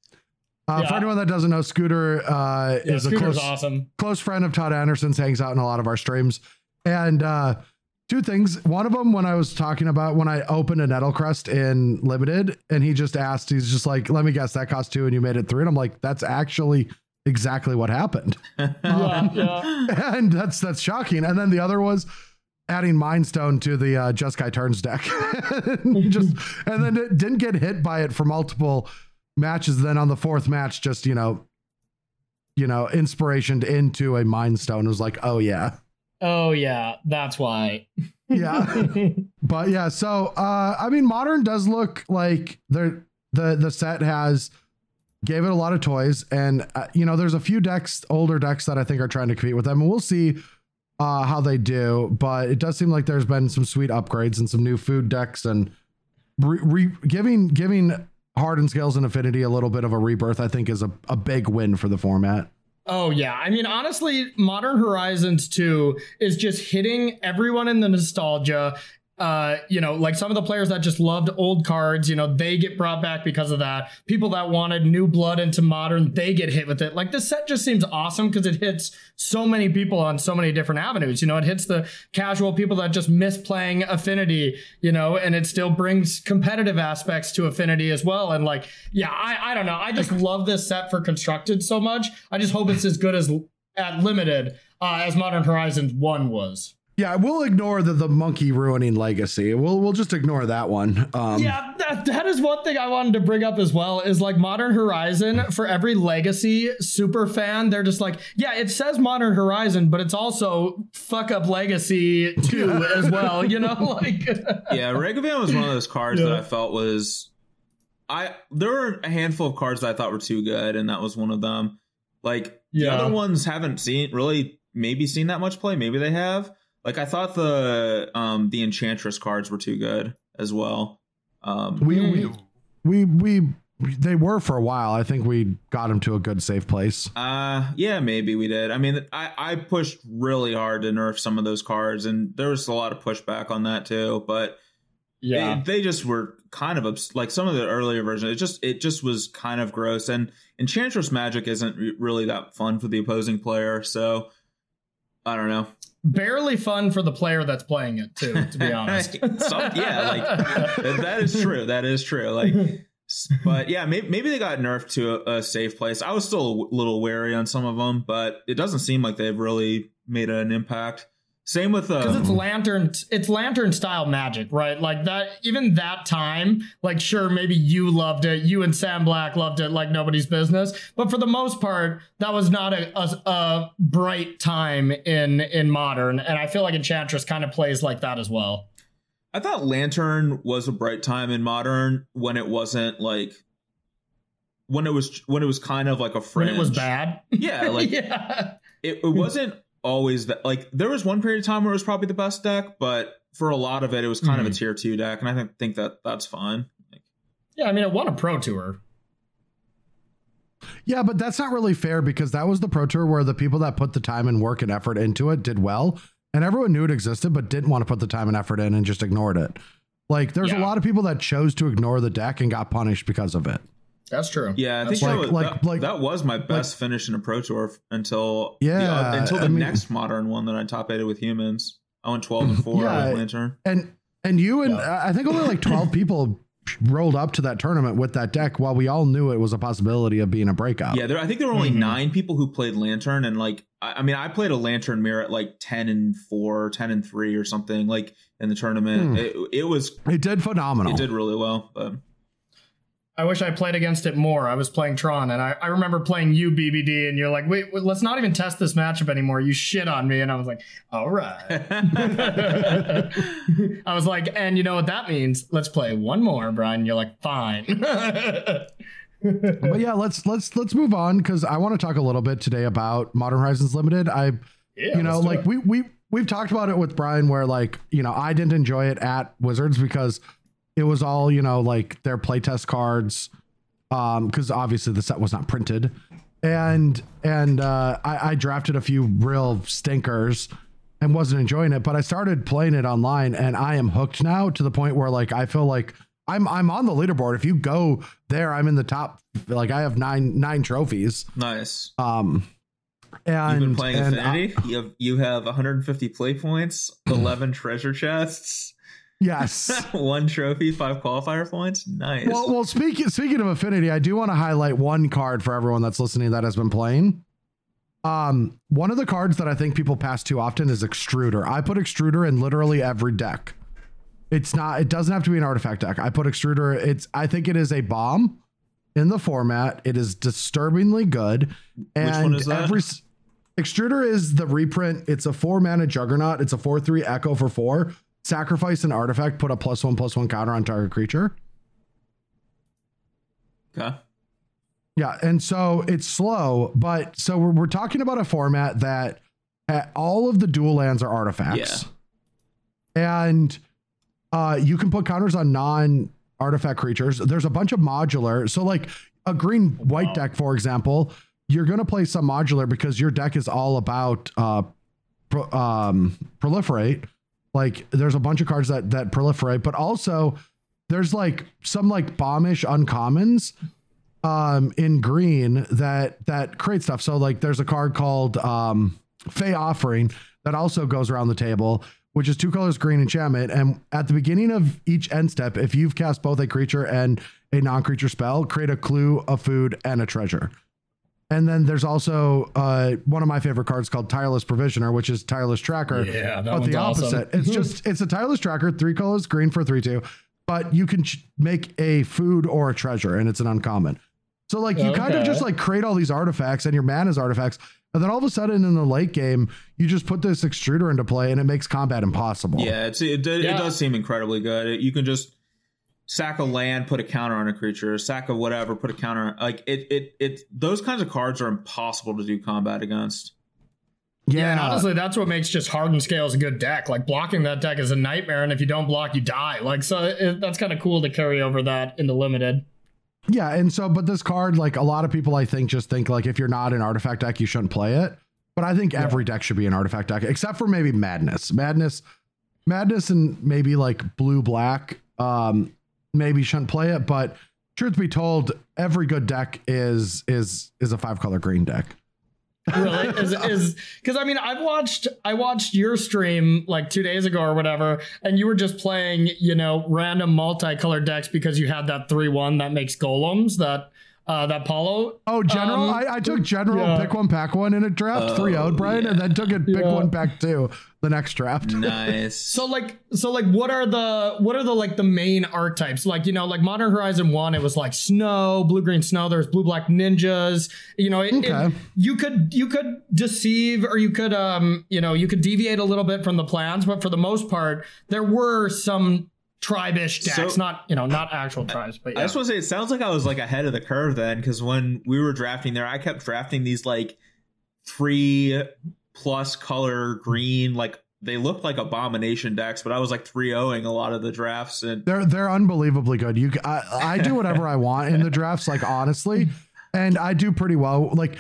Uh, For anyone that doesn't know, Scooter uh, Yeah, is a close, awesome. close friend of Todd Anderson's, hangs out in a lot of our streams. And uh, two things. One of them, when I was talking about when I opened a Nettlecyst in limited, and he just asked, he's just like, "Let me guess, that cost two, and you made it three. And I'm like, "That's actually exactly what happened." yeah, yeah. and that's that's shocking. And then the other was adding Mind Stone to the uh, Jeskai Turns deck, just and then it didn't get hit by it for multiple matches. Then on the fourth match, just you know, you know, inspiration into a Mind Stone. It was like, oh yeah, Oh yeah, that's why. yeah. but yeah, so uh, I mean, modern does look like the the the set has gave it a lot of toys, and uh, you know, there's a few decks, older decks that I think are trying to compete with them, and we'll see uh, how they do. But it does seem like there's been some sweet upgrades and some new food decks, and re- re- giving giving Hardened Scales and Affinity a little bit of a rebirth. I think is a, a big win for the format. Oh yeah, I mean honestly, Modern Horizons 2 is just hitting everyone in the nostalgia. Uh, you know, like some of the players that just loved old cards, you know, they get brought back because of that. People that wanted new blood into modern, they get hit with it. Like this set just seems awesome because it hits so many people on so many different avenues. You know, it hits the casual people that just miss playing Affinity, you know, and it still brings competitive aspects to Affinity as well. And like, yeah, I, I don't know. I just love this set for constructed so much. I just hope it's as good as at limited uh, as Modern Horizons 1 was. Yeah, we'll ignore the the monkey ruining legacy. We'll we'll just ignore that one. Um, Yeah, that, that is one thing I wanted to bring up as well is like Modern Horizon for every legacy super fan, they're just like, yeah, it says Modern Horizon, but it's also fuck up Legacy 2 as well, you know? Like yeah, Ragavan was one of those cards Yeah. that I felt was I there were a handful of cards that I thought were too good, and that was one of them. Like the other ones haven't seen really maybe seen that much play. Maybe they have. Like I thought the um the Enchantress cards were too good as well. Um we, we we we they were for a while. I think we got them to a good safe place. Uh yeah, maybe we did. I mean, I I pushed really hard to nerf some of those cards, and there was a lot of pushback on that too. But Yeah. they, they just were kind of obs- like some of the earlier versions. It just it just was kind of gross. And Enchantress Magic isn't re- really that fun for the opposing player. So I don't know. Barely fun for the player that's playing it too, to be honest. Some- yeah, like that- is true. That is true. Like. But yeah, maybe, maybe they got nerfed to a, a safe place. I was still a little wary on some of them, but it doesn't seem like they've really made an impact. Same with because it's uh, lantern it's lantern style magic right? Like that even that time like sure maybe you loved it you and sam black loved it like nobody's business but for the most part that was not a, a, a bright time in in modern and i feel like enchantress kind of plays like that as well. I thought Lantern was a bright time in modern when it wasn't like when it was when it was kind of like a when it was bad? Yeah, like yeah. it, it wasn't always that like there was one period of time where it was probably the best deck, but for a lot of it it was kind of a Mhm. tier two deck, and I think think that that's fine. Like, yeah i mean it won a pro tour Yeah, but that's not really fair because that was the pro tour where the people that put the time and work and effort into it did well, and everyone knew it existed but didn't want to put the time and effort in and just ignored it. Like there's a lot of people that chose to ignore the deck and got punished because of it. That's true yeah, I That's think that, like- was, like- that, like- that was my best finish in a pro tour until Yeah, the, until the I mean- next modern one that I top eighted with humans. I went twelve and four Yeah. with Lantern. And and you and Yeah. I think only like 12 people rolled up to that tournament with that deck while we all knew it was a possibility of being a breakout. Yeah, there, I think there were only Mhm. nine people who played Lantern, and like, I, I mean, I played a Lantern mirror at like ten and four, 10 and three, or something like in the tournament. Hmm. It, it was, It did phenomenal. it did really well. But I wish I played against it more. I was playing Tron, and I, I remember playing you BBD, and you're like, wait, wait, let's not even test this matchup anymore. You shit on me, and I was like, all right. I was like, and you know what that means? Let's play one more, Brian. You're like, fine. but yeah, let's let's let's move on because I want to talk a little bit today about Modern Horizons Limited. I Yeah, you know, like it. we we we've talked about it with Brian where like, you know, I didn't enjoy it at Wizards because it was all, you know, like their playtest cards. Um, because obviously the set was not printed. And and uh I, I drafted a few real stinkers and wasn't enjoying it, but I started playing it online and I am hooked now to the point where like I feel like I'm I'm on the leaderboard. If you go there, I'm in the top like I have nine nine trophies. nice. Um, And You've been playing and, Affinity. you have you have 150 play points, 11 treasure chests, yes. one trophy, five qualifier points. Nice. Well, well, speaking speaking of affinity, I do want to highlight one card for everyone that's listening that has been playing. Um, one of the cards that I think people pass too often is extruder. I put extruder in literally every deck. It's not. It doesn't have to be an artifact deck. I put extruder. It's. I think it is a bomb in the format. It is disturbingly good. And one is every extruder is the reprint. It's a four mana juggernaut. It's a four three echo for four. Sacrifice an artifact. Put a plus one plus one counter on target creature. okay. Yeah, and so it's slow, but so we're, we're talking about a format that uh, all of the dual lands are artifacts. And uh, you can put counters on non artifact creatures. There's a bunch of modular. So, like a green white Wow. deck, for example, you're going to play some modular because your deck is all about uh, pro, um, proliferate. Like, there's a bunch of cards that that proliferate, but also there's like some like bombish uncommons um in green that that create stuff so like there's a card called um Fae Offering that also goes around the table, which is two colors green enchantment. And at the beginning of each end step, if you've cast both a creature and a non-creature spell, create a clue, a food, and a treasure. And then there's also uh, one of my favorite cards called Tireless Provisioner, which is Tireless Tracker. Yeah, that but one's the awesome. opposite. It's just it's a Tireless Tracker, three colors green for three two, but you can ch- make a food or a treasure, and it's an uncommon. So like you kind of just like create all these artifacts and your mana's artifacts, and then all of a sudden in the late game, you just put this extruder into play, and it makes combat impossible. Yeah, it's it, it, Yeah. does seem incredibly good. It- you can just sack a land, put a counter on a creature, sack of whatever, put a counter. Like it, it, it. Those kinds of cards are impossible to do combat against. Yeah, and honestly, that's what makes just Hardened Scales a good deck. Like blocking that deck is a nightmare, and if you don't block, you die. Like so, it, that's kind of cool to carry over that into limited. Yeah, and so but this card, like a lot of people, I think just think like if you're not an artifact deck, you shouldn't play it. But I think every deck should be an artifact deck, except for maybe Madness. Madness, Madness, and maybe like Blue Black. Um, maybe shouldn't play it. But truth be told, every good deck is is is a five color green deck. Really, is is because I mean I've watched I watched your stream like two days ago or whatever, and you were just playing you know random multicolored decks because you had that three one that makes golems that uh that Paulo Oh, general! Um, I, I took general, yeah. pick one, pack one in a draft, Oh, three out, Brian, and then took it, pick Yeah. one, pack two, the next draft. Nice. So like so like what are the what are the like the main archetypes? Like, you know, like Modern Horizon 1, it was like snow, blue green snow, there's blue black ninjas. You know, it, it- Okay. you could you could deceive or you could um, you know, you could deviate a little bit from the plans, but for the most part, there were some tribe-ish decks, So- not you know, not actual tribes, but I yeah. just want to say it sounds like I was like ahead of the curve then, because when we were drafting there, I kept drafting these like three plus color green, like they looked like abomination decks, but I was like 3-0ing a lot of the drafts and They're they're unbelievably good. You, I, I do whatever I want in the drafts, like honestly, and I do pretty well. Like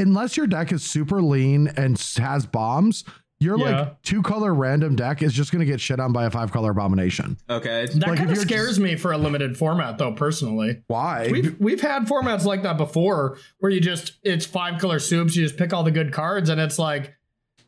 unless your deck is super lean and has bombs, your Yeah. like two color random deck is just gonna get shit on by a five color abomination. okay. that like, if kind of scares just- me for a limited format though, personally. Why? We've we've had formats like that before, where you just it's five color soups. You just pick all the good cards, and it's like,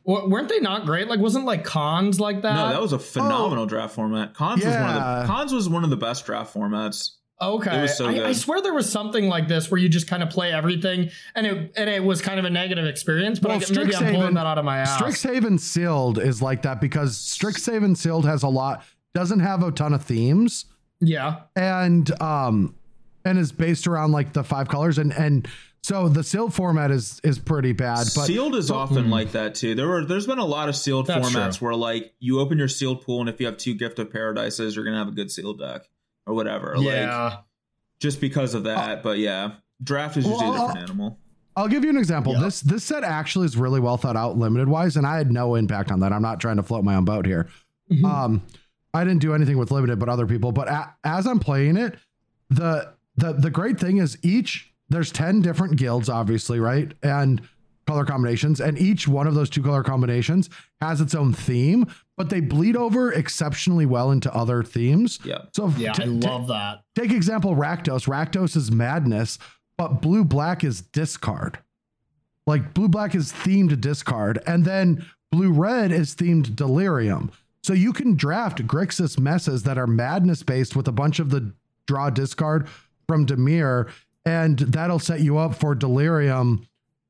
w- weren't they not great? Like, wasn't like Khans like that? No, that was a oh. phenomenal draft format. Khans was one of Yeah. the Khans was one of the best draft formats. Okay. it was so I, I swear there was something like this where you just kind of play everything, and it and it was kind of a negative experience. But Well, I, maybe I'm Strixhaven- pulling that out of my ass. Strixhaven Sealed is like that because Strixhaven Sealed has a lot, doesn't have a ton of themes. yeah, and um and is based around like the five colors and and so the sealed format is is pretty bad but sealed is often like that too. There were there's been a lot of sealed That's formats true. where like you open your sealed pool and if you have two gift of paradises, you're gonna have a good sealed deck or whatever. Like yeah. just because of that. but yeah, draft is usually Well, a different I'll- animal. i'll give you an example Yeah. this this set actually is really well thought out limited wise and i had no impact on that i'm not trying to float my own boat here Mhm. um i didn't do anything with limited but other people but a, as i'm playing it the the the great thing is each there's 10 different guilds obviously right and color combinations and each one of those two color combinations has its own theme but they bleed over exceptionally well into other themes Yeah. so yeah, t- I t- love that. take example Rakdos. Rakdos is madness, but blue black is discard. like blue black is themed discard, and then blue red is themed delirium. So you can draft Grixis messes that are madness based with a bunch of the draw discard from Dimir, and that'll set you up for delirium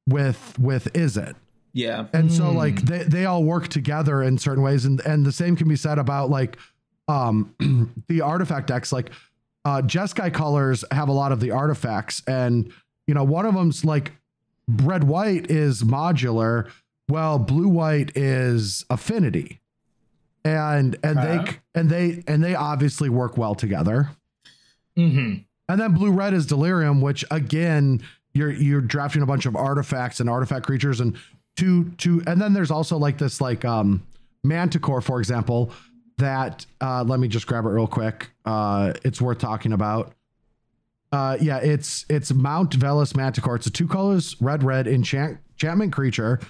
with with Izzet. Yeah. And so Hmm. like they, they all work together in certain ways. And and the same can be said about like um the artifact decks. Like uh Jeskai colors have a lot of the artifacts. And you know, one of them's like red white is modular, well, blue white is affinity. And and Okay. they and they and they obviously work well together. Mm-hmm. And then blue red is delirium, which again, you're you're drafting a bunch of artifacts and artifact creatures and two two and then there's also like this like um manticore, for example, that uh let me just grab it real quick. Uh it's worth talking about. Uh yeah, it's it's Mount Velus Manticore. It's a two colors, red red enchant enchantment creature.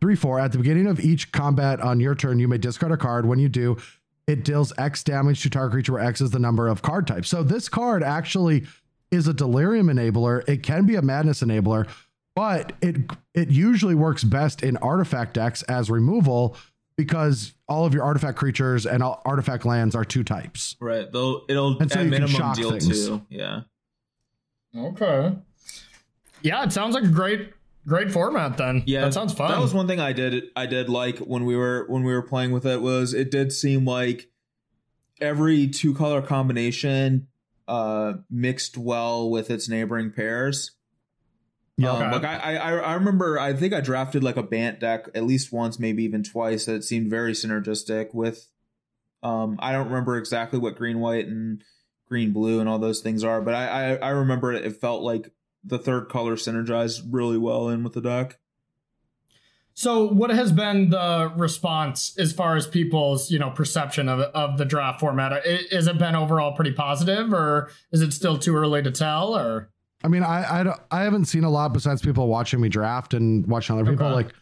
Three four. At the beginning of each combat on your turn, you may discard a card. When you do, it deals X damage to target creature where X is the number of card types. So this card actually is a delirium enabler. It can be a madness enabler, but it it usually works best in artifact decks as removal because all of your artifact creatures and all artifact lands are two types. Right. They'll it'll And so at you can minimum shock deal things. two. Yeah. Okay. Yeah, it sounds like a great, great format. Then. Yeah. that sounds fun. That was one thing I did I did like when we were when we were playing with it was it did seem like every two color combination uh mixed well with its neighboring pairs. Yeah. Um, Okay. like I, I I remember I think I drafted like a Bant deck at least once, maybe even twice, that seemed very synergistic with um I don't remember exactly what green white and green blue and all those things are, but I I, I remember it, it felt like the third color synergized really well in with the deck. So, what has been the response as far as people's, you know, perception of of the draft format? I- Has it been overall pretty positive, or is it still too early to tell? Or I mean, I I, don't- I haven't seen a lot besides people watching me draft and watching other people. Okay. Like,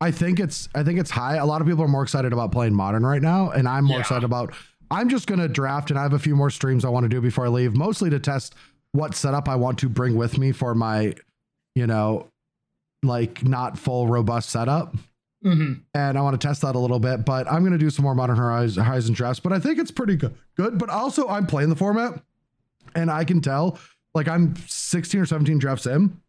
I think it's I think it's high. A lot of people are more excited about playing modern right now, and I'm more Yeah. excited about. I'm just gonna draft, and I have a few more streams I want to do before I leave, mostly to test what setup I want to bring with me for my, you know, like not full robust setup. Mhm. and I want to test that a little bit. But I'm going to do some more Modern Horizon, Horizon drafts. But I think it's pretty good. Good. But also, I'm playing the format, and I can tell, like I'm 16 or 17 drafts in,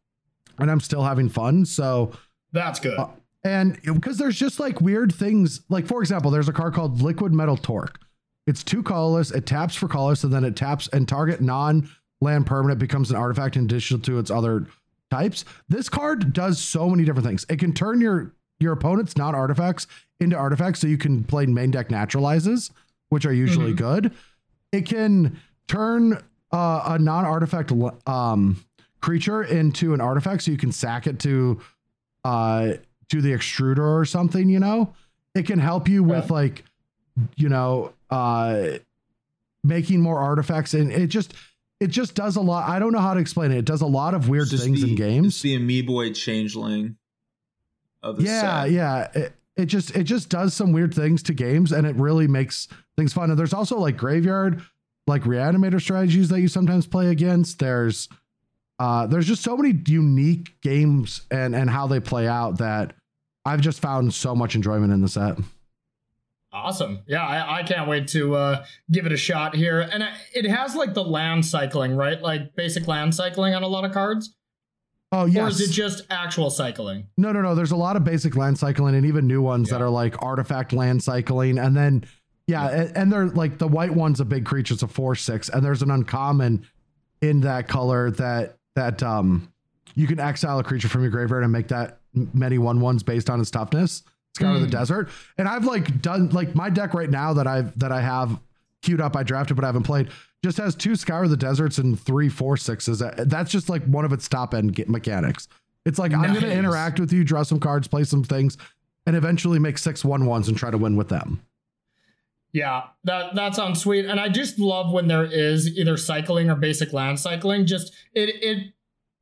and I'm still having fun. So, that's good. Uh, and because there's just like weird things, like for example, there's a card called Liquimetal Torque. It's two colorless. It taps for colorless, and then it taps and target non-land permanent becomes an artifact in addition to its other types. This card does so many different things. It can turn your your opponent's non-artifacts into artifacts, so you can play main deck naturalizes, which are usually Mhm. good. It can turn uh, a non-artifact um, creature into an artifact, so you can sack it to uh, to the extruder or something. You know, it can help you with Okay. like you know uh, making more artifacts, and it just it just does a lot. I don't know how to explain it. It does a lot of weird things the, in games. It's the amoeboid changeling of the yeah set. yeah it, it just it just does some weird things to games and it really makes things fun and there's also like graveyard like reanimator strategies that you sometimes play against there's uh there's just so many unique games and and how they play out that i've just found so much enjoyment in the set Awesome. Yeah, I, I can't wait to uh, give it a shot here. And I- it has like the land cycling, right? Like basic land cycling on a lot of cards. oh yeah. Or is it just actual cycling? No, no, no. There's a lot of basic land cycling and even new ones that are like artifact land cycling. And then, yeah, and, and they're like the white one's a big creature. It's a four six, and there's an uncommon in that color that that um you can exile a creature from your graveyard and make that many one ones based on its toughness. Scour of the Mm. desert, and I've like done like my deck right now that I've that I have queued up. I drafted, but I haven't played. Just has two scour of the deserts and three four sixes. That's just like one of its top end mechanics. It's like I'm going to interact with you, draw some cards, play some things, and eventually make six one ones and try to win with them. Yeah, that that sounds sweet. And I just love when there is either cycling or basic land cycling. Just it it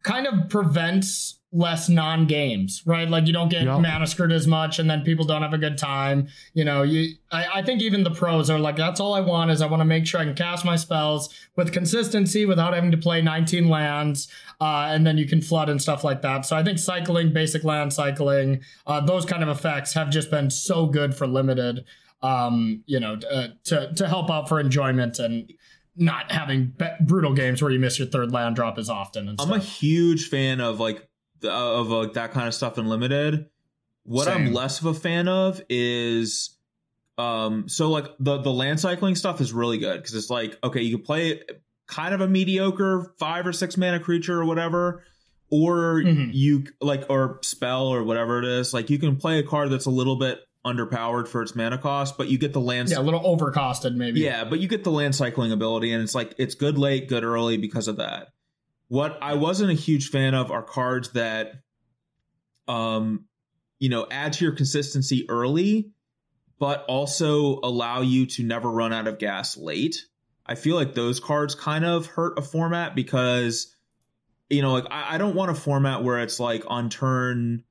kind of prevents less non games, right? Like you don't get Yep. massacred as much, and then people don't have a good time. You know, you. I, I think even the pros are like, that's all I want is I want to make sure I can cast my spells with consistency without having to play 19 lands, uh, and then you can flood and stuff like that. So I think cycling, basic land cycling, uh, those kind of effects have just been so good for limited. Um, you know, uh, to to help out for enjoyment and not having be- brutal games where you miss your third land drop as often. And I'm a huge fan of like the, of like that kind of stuff in limited. What I'm less of a fan of is um so like the the land cycling stuff is really good because it's like okay you can play kind of a mediocre five or six mana creature or whatever or Mhm. you like or spell or whatever it is like you can play a card that's a little bit underpowered for its mana cost but you get the land yeah, a little overcosted maybe. yeah, but you get the land cycling ability, and it's like it's good late, good early because of that. What I wasn't a huge fan of are cards that, um, you know, add to your consistency early, but also allow you to never run out of gas late. I feel like those cards kind of hurt a format because, you know, like I, I don't want a format where it's like on turn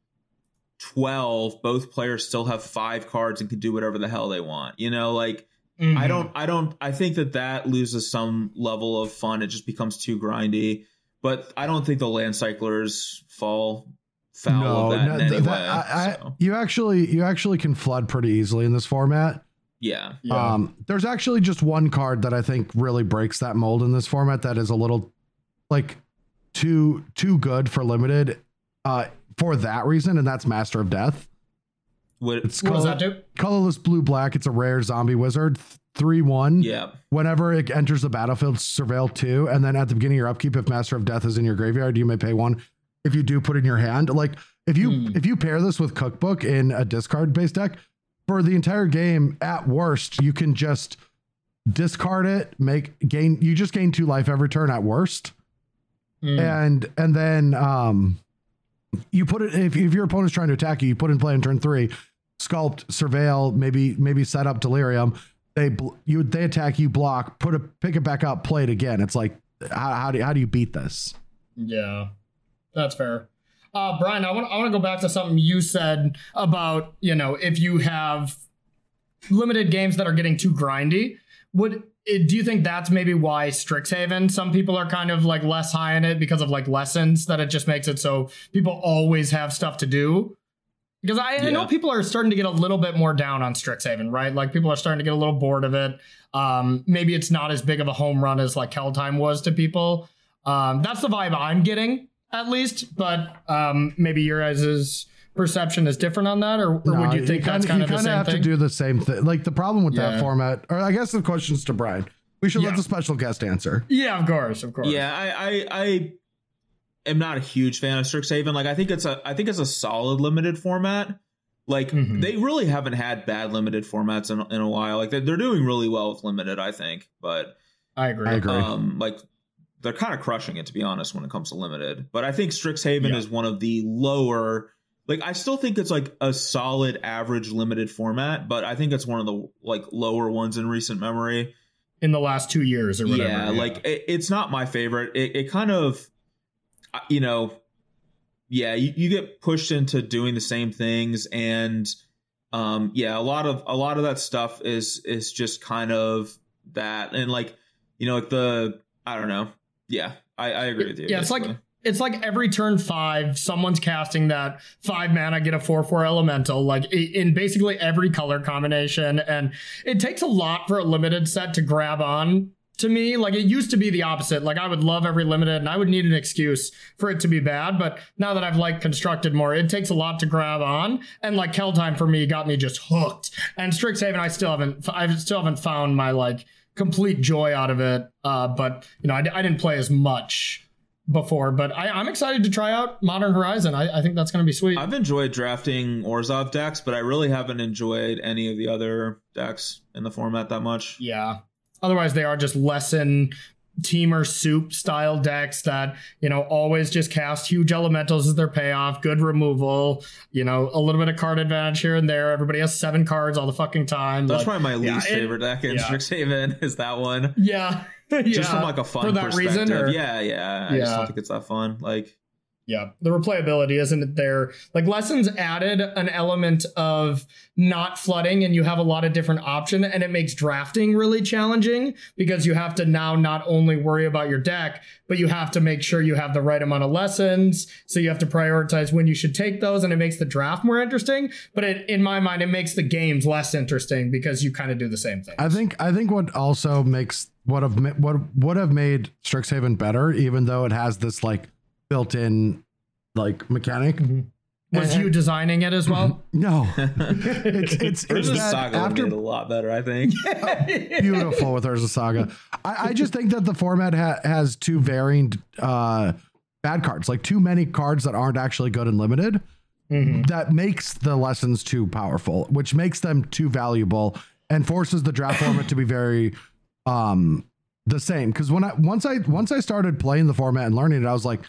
12 both players still have five cards and can do whatever the hell they want you know like Mhm. I don't I don't I think that that loses some level of fun. It just becomes too grindy. But I don't think the land cyclers fall foul of that in no, any th- way. that- I- I- you actually you actually can flood pretty easily in this format. yeah. Yeah. Um, there's actually just one card that I think really breaks that mold in this format that is a little like too too good for limited uh, for that reason, and that's Master of Death. What, It's what does that do? colorless blue black. It's a rare zombie wizard. Three one. yeah. Whenever it enters the battlefield, surveil two, and then at the beginning of your upkeep, if Master of Death is in your graveyard, you may pay one. If you do, put it in your hand. Like if you Hmm. if you pair this with Cookbook in a discard based deck, for the entire game, at worst, you can just discard it, make gain. You just gain two life every turn at worst, Mm. and and then um, you put it if if your opponent's trying to attack you, you put in play in turn three, sculpt, surveil, maybe maybe set up delirium. They you they attack you, block, put a pick it back up, play it again. It's like how, how do you, how do you beat this? Yeah, that's fair. Uh, Brian, I want I want to go back to something you said about you know if you have limited games that are getting too grindy. Would do you think that's maybe why Strixhaven? Some people are kind of like less high in it because of like lessons that it just makes it so people always have stuff to do. Because I, I know people are starting to get a little bit more down on Strixhaven, right? Like people are starting to get a little bored of it. Um, maybe it's not as big of a home run as like Kaldheim was to people. Um, that's the vibe I'm getting, at least. But um, maybe your guys' perception is different on that, or, or would No, you think that's kinda- kind you of the kinda same have thing? to do the same thing. Like the problem with that format, or I guess the question's to Brian. We should Yeah. let the special guest answer. yeah, of course, of course. Yeah, I, I I am not a huge fan of Strixhaven. Like I think it's a I think it's a solid limited format. Like Mhm. they really haven't had bad limited formats in, in a while. Like they're, they're doing really well with limited, I think. But I agree. I agree. um like they're kind of crushing it to be honest when it comes to limited but i think strixhaven Yeah. is one of the lower like i still think it's like a solid average limited format but i think it's one of the like lower ones in recent memory In the last two years or whatever. yeah, like it, it's not my favorite it, it kind of you know yeah you, you get pushed into doing the same things and um yeah a lot of a lot of that stuff is is just kind of that and like you know like the i don't know yeah i i agree with you Yeah, it's like- basically. It's like every turn five, someone's casting that five mana, get a four four elemental, like in basically every color combination, and it takes a lot for a limited set to grab on. To me, like it used to be the opposite. Like I would love every limited, and I would need an excuse for it to be bad. But now that I've like constructed more, it takes a lot to grab on. And like Kaldheim for me got me just hooked. And Strixhaven, I still haven't, I still haven't found my like complete joy out of it. Uh, but you know, I, I didn't play as much before, but I, I'm excited to try out Modern Horizon. I, I think that's going to be sweet. i've enjoyed drafting Orzhov decks but i really haven't enjoyed any of the other decks in the format that much yeah. Otherwise, they are just lesson Temur soup style decks that you know always just cast huge elementals as their payoff. Good removal. You know, a little bit of card advantage here and there. Everybody has seven cards all the fucking time. that's like- probably my yeah, least it- favorite deck in yeah. strixhaven is that one yeah. just Yeah. from like a fun For that perspective reason, or- yeah yeah i just don't think it's that fun like Yeah, the replayability isn't there. Like lessons added an element of not flooding, and you have a lot of different option, and it makes drafting really challenging because you have to now not only worry about your deck, but you have to make sure you have the right amount of lessons. So you have to prioritize when you should take those, and it makes the draft more interesting. But it, in my mind, it makes the games less interesting because you kind of do the same thing. I think I think what also makes what have what would have made Strixhaven better, even though it has this like built-in like mechanic. Was and- you designing it as well? No, it's it's, it's that Saga after made a lot better, I think. beautiful with Urza Saga. I, I just think that the format ha- has two varying uh, bad cards, like too many cards that aren't actually good and limited. That makes the lessons too powerful, which makes them too valuable and forces the draft format to be very um the same. Because when I once I once I started playing the format and learning it, I was like,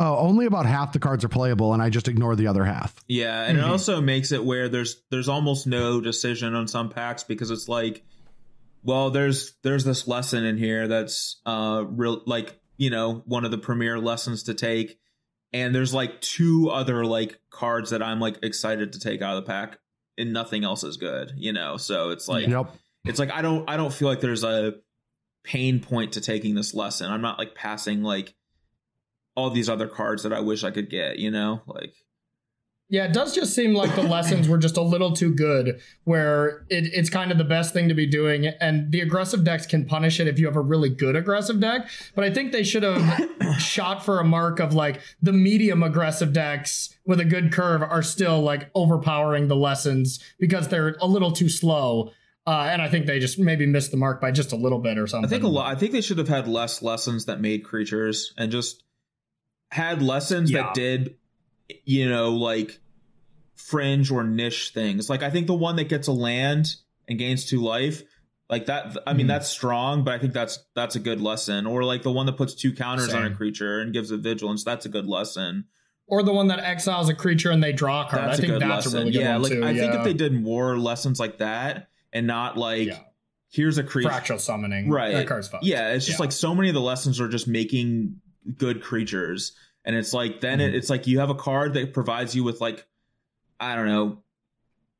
oh, only about half the cards are playable, and I just ignore the other half. Yeah, and Mhm. it also makes it where there's there's almost no decision on some packs because it's like, well, there's there's this lesson in here that's uh real like you know one of the premier lessons to take, and there's like two other like cards that I'm like excited to take out of the pack, and nothing else is good, you know. So it's like Yep. it's like I don't I don't feel like there's a pain point to taking this lesson. I'm not like passing like all these other cards that I wish I could get, you know, like. Yeah, it does just seem like the lessons were just a little too good, where it, it's kind of the best thing to be doing. And the aggressive decks can punish it if you have a really good aggressive deck. But I think they should have shot for a mark of like the medium aggressive decks with a good curve are still like overpowering the lessons because they're a little too slow. Uh, and I think they just maybe missed the mark by just a little bit or something. I think a lot. I think they should have had less lessons that made creatures and just had lessons Yeah. that did, you know, like fringe or niche things. Like I think the one that gets a land and gains two life, like that. I mean, Mhm. that's strong, but I think that's that's a good lesson. Or like the one that puts two counters on a creature and gives it vigilance. That's a good lesson. Or the one that exiles a creature and they draw a card. That's I think that's lesson. a really good yeah, one like too. I think if they did more lessons like that and not like Yeah. here's a creature fractal summoning, Right. That card's fun. Yeah, it's just Yeah. like so many of the lessons are just making good creatures. And it's like then Mm-hmm. it, it's like you have a card that provides you with like I don't know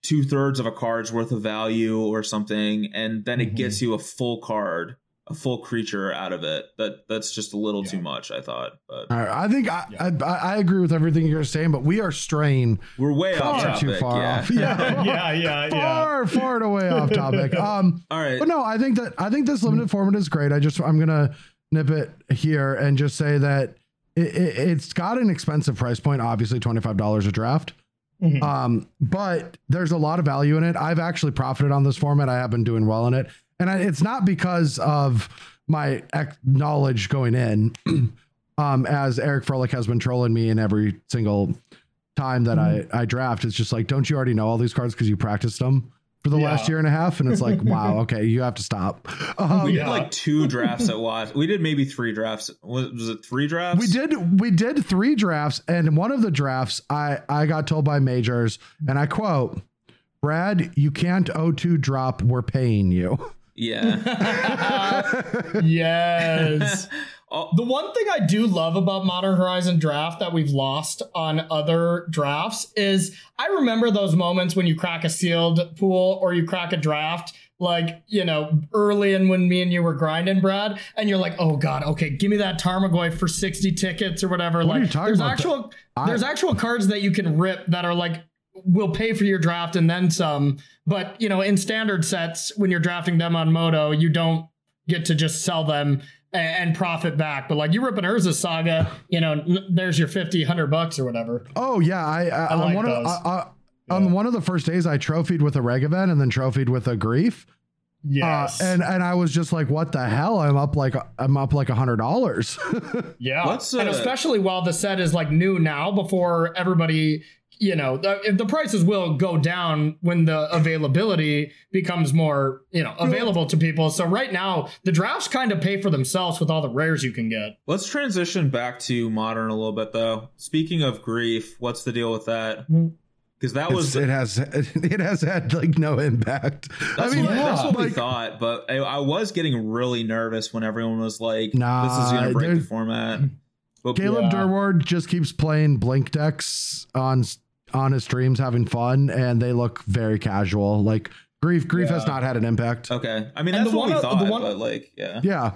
two thirds of a card's worth of value or something, and then it Mhm. gets you a full card, a full creature out of it. That that's just a little too much, I thought. But All right, I think I, Yeah. I I agree with everything you're saying, but we are straying we're way off far topic. too far yeah. off. Yeah, yeah, yeah, yeah. far far and away off topic. Um, All right. but no, I think that I think this limited format is great. I just I'm gonna nip it here and just say that it, it, it's got an expensive price point. Obviously, twenty five dollars a draft. Mhm. Um, but there's a lot of value in it. I've actually profited on this format. I have been doing well in it, and I, it's not because of my ec- knowledge going in. um, as Eric Froehlich has been trolling me in every single time that I I draft. It's just like, don't you already know all these cards because you practiced them for the last year and a half? And it's like, wow, okay, you have to stop. Um, we we, did like two drafts at once. We did maybe three drafts. Was, was it three drafts? We did we did three drafts, and one of the drafts I I got told by majors, and I quote. Brad, you can't O2 drop. We're paying you. Yeah. yes. Oh, The one thing I do love about Modern Horizon Draft that we've lost on other drafts is I remember those moments when you crack a sealed pool or you crack a draft, like, you know, early in when me and you were grinding, Brad, and you're like, oh God, okay, give me that Tarmogoyf for 60 tickets or whatever. What are like you there's about? actual I- there's actual cards that you can rip that are like will pay for your draft and then some. But you know, in standard sets, when you're drafting them on Moto, you don't get to just sell them a- and profit back. But like you rip an Urza Saga, you know, n- there's your 50, 100 bucks or whatever. Oh yeah, I, I, on like one of. I, I, on one of the first days I trophied with a reg event and then trophied with a Grief. Yes. Uh, and and I was just like, what the hell? I'm up like I'm up like a hundred dollars. yeah. What's, and uh, especially while the set is like new now before everybody you know the, the prices will go down when the availability becomes more you know available to people so right now the drafts kind of pay for themselves with all the rares you can get let's transition back to modern a little bit, though. Speaking of grief, what's the deal with that? Mm-hmm. Because that It's- was it has it has had like no impact. That's I mean, what, that's what we thought, but I, I was getting really nervous when everyone was like, Nah, "This is going to break the format." But Caleb Yeah. Durward just keeps playing Blink decks on on his streams, having fun, and they look very casual. Like Grief, Grief has not had an impact. okay, I mean And that's the what one- we the thought, one- but like, yeah, Yeah,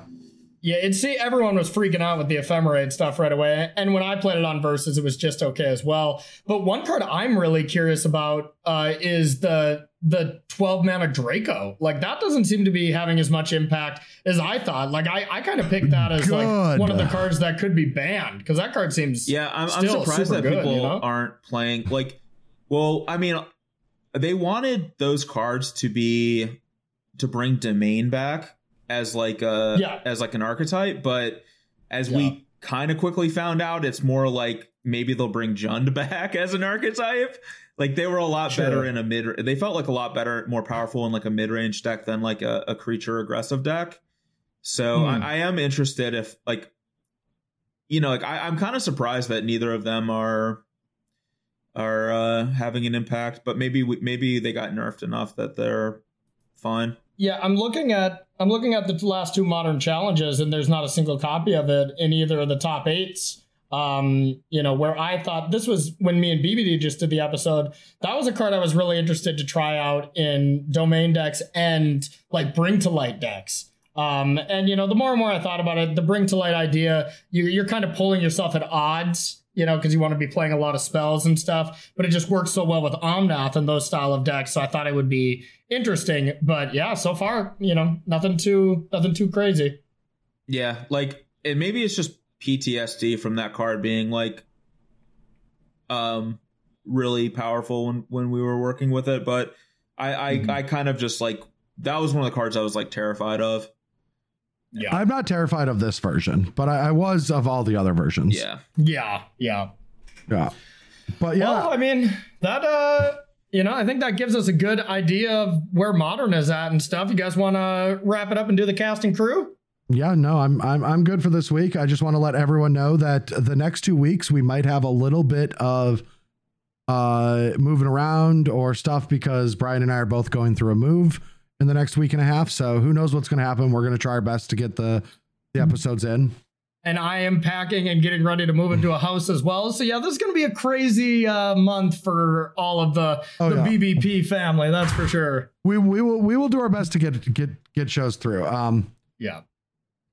Yeah, it see everyone was freaking out with the ephemerate stuff right away. And when I played it on versus, it was just okay as well. But one card I'm really curious about uh, is the the 12 mana Draco. Like that doesn't seem to be having as much impact as I thought. Like I, I kind of picked that as like one of the cards that could be banned because that card seems yeah. I'm, I'm Still surprised super that good, people you know? aren't playing. Like, well, I mean, they wanted those cards to be to bring domain back as like a Yeah. as like an archetype, but as Yeah. we kind of quickly found out, it's more like maybe they'll bring Jund back as an archetype. Like they were a lot Sure. better in a mid. They felt like a lot better, more powerful in like a mid range deck than like a, a creature aggressive deck. So Hmm. I, I am interested if like, you know, like I, I'm kind of surprised that neither of them are are uh, having an impact, but maybe we, maybe they got nerfed enough that they're fine. Yeah, I'm looking at I'm looking at the last two modern challenges, and there's not a single copy of it in either of the top eights. Um, you know, where I thought this was when me and BBD just did the episode. That was a card I was really interested to try out in domain decks and like bring to light decks. Um, and you know, the more and more I thought about it, the bring to light idea, you, you're kind of pulling yourself at odds, you know, because you want to be playing a lot of spells and stuff. But it just works so well with Omnath and those style of decks, so I thought it would be interesting. But yeah, so far, you know, nothing too nothing too crazy. Yeah, like and maybe it's just PTSD from that card being like um really powerful when when we were working with it, but I I, Mhm. I kind of just like that was one of the cards I was like terrified of. Yeah, I'm not terrified of this version, but I, I was of all the other versions. Yeah. yeah, yeah. yeah. But yeah, Well, I mean that uh. You know, I think that gives us a good idea of where modern is at and stuff. You guys want to wrap it up and do the cast and crew? Yeah, no, I'm I'm I'm good for this week. I just want to let everyone know that the next two weeks we might have a little bit of uh moving around or stuff because Brian and I are both going through a move in the next week and a half. So who knows what's going to happen? We're going to try our best to get the the episodes in. and I am packing and getting ready to move into a house as well. So yeah, this is going to be a crazy uh, month for all of the Oh, the yeah. BBP family. That's for sure. We we will we will do our best to get get get shows through. Um Yeah.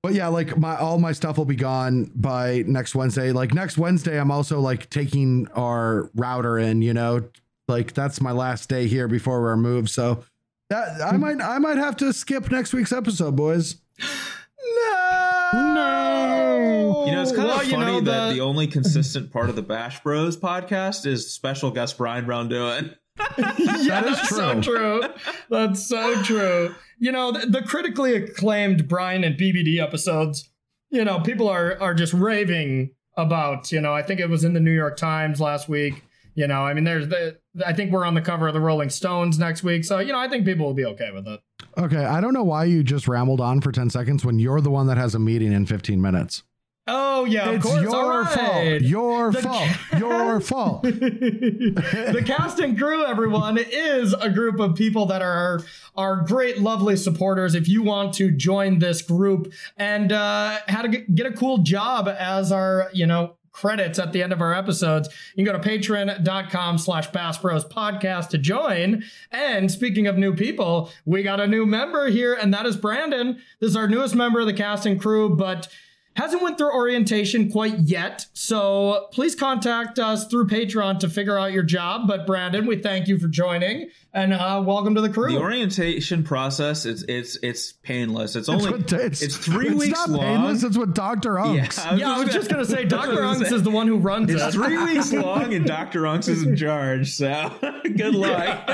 But yeah, like my all my stuff will be gone by next Wednesday. Like next Wednesday, I'm also like taking our router in. You know, like that's my last day here before we're moved. So that I might I might have to skip next week's episode, boys. No. No. You know, it's kind Well, of you funny know, that the- the only consistent part of the Bash Bros podcast is special guest Brian Braun-Duin. yeah, That is that's so true. true. That's so true. You know, the, the critically acclaimed Brian and BBD episodes, you know, people are are just raving about, you know, I think it was in the New York Times last week. You know, I mean, there's the, I think we're on the cover of the Rolling Stones next week. So, you know, I think people will be okay with it. Okay, I don't know why you just rambled on for ten seconds when you're the one that has a meeting in 15 minutes. Oh, yeah, of it's course. your right. fault. Your The- fault. Your fault. the cast and crew, everyone, is a group of people that are are great, lovely supporters. If you want to join this group and uh, how to get a cool job as our, you know, credits at the end of our episodes, you can go to patreon.com slash Bash Bros podcast to join. And speaking of new people, we got a new member here, and that is Brandon. This is our newest member of the cast and crew, but hasn't went through orientation quite yet so please contact us through patreon to figure out your job but brandon we thank you for joining and uh, welcome to the crew The orientation process it's it's it's painless. It's only It's, what- it's three it's weeks not long. painless. It's what Dr. Unks. yeah i was just gonna say dr gonna unks is the one who runs It's it three weeks long, and Doctor Unks is in charge. So good luck.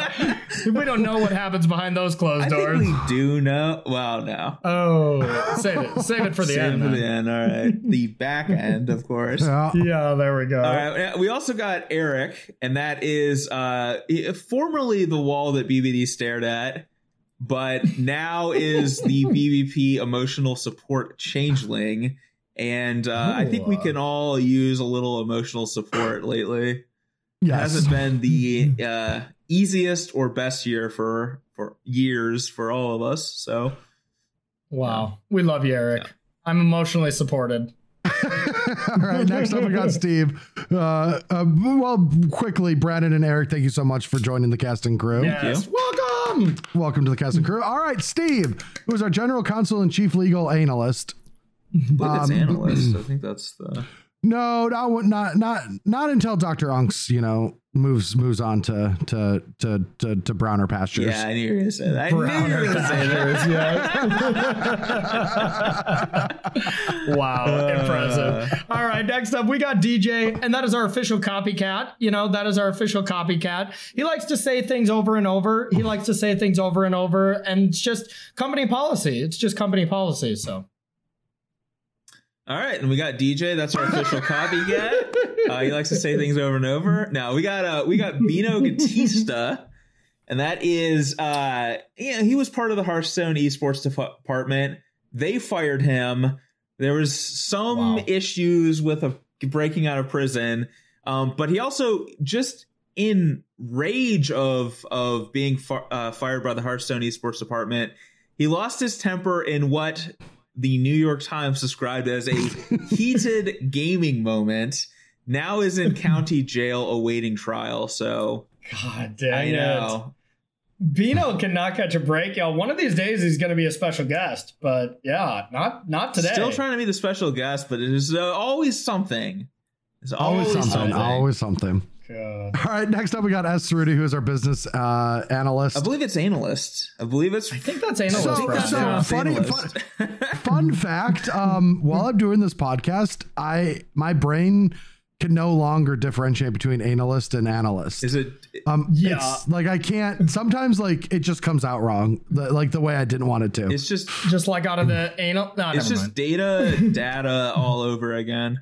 we don't know what happens behind those closed I doors think we do know. Well, no. oh save it save it for the Save end for the end. All right. The back end, of course. Yeah. yeah there we go All right. We also got Eric, and that is uh, formerly the wall that BBD stared at, but now is the BBP emotional support changeling. And uh, I think we can all use a little emotional support lately. It hasn't been the uh, easiest or best year for for years for all of us. So. Wow. We love you eric. I'm emotionally supported All right, next up we got Steve. Uh, uh, well, quickly, Brandon and Eric, thank you so much for joining the casting crew. Yes. Welcome. Welcome to the casting crew. All right, Steve, who is our general counsel and chief legal analyst. I believe it's Um, analyst. I think that's the. No, not not not not until Doctor Unks, you know, moves moves on to to to to, to browner pastures. Yeah, I knew you were gonna say that. I knew you Browner were gonna say that. yeah. wow, impressive. All right, next up we got DJ, and that is our official copycat. You know, that is our official copycat. He likes to say things over and over. He likes to say things over and over, and it's just company policy. It's just company policy. So All right, and we got DJ. That's our official copycat. Uh, he likes to say things over and over. Now we got uh, we got Bino Gatista, and that is uh, yeah, he was part of the Hearthstone esports department. They fired him. There was some Wow. issues with a breaking out of prison, um, but he also just in rage of of being uh, fired by the Hearthstone esports department, he lost his temper in what the New York Times described as a heated gaming moment. Now is in county jail awaiting trial. So God dang I it. know. Bino cannot catch a break, y'all. One of these days he's going to be a special guest, but yeah, not not today. Still trying to be the special guest, but it is uh, always something. It's Always, something, Always something. God. All right, next up we got S. Rudy, who is our business uh, analyst. I believe it's analyst. I believe it's. I think that's analyst. So- I that's so Yeah. funny- analyst. Fun fact: um, While I'm doing this podcast, I my brain can no longer differentiate between analyst and analyst. Is it? Um, Yeah. it's like I can't. Sometimes, like it just comes out wrong, the, like the way I didn't want it to. It's just. just like out of the anal. No, It's just mind. data, data all over again.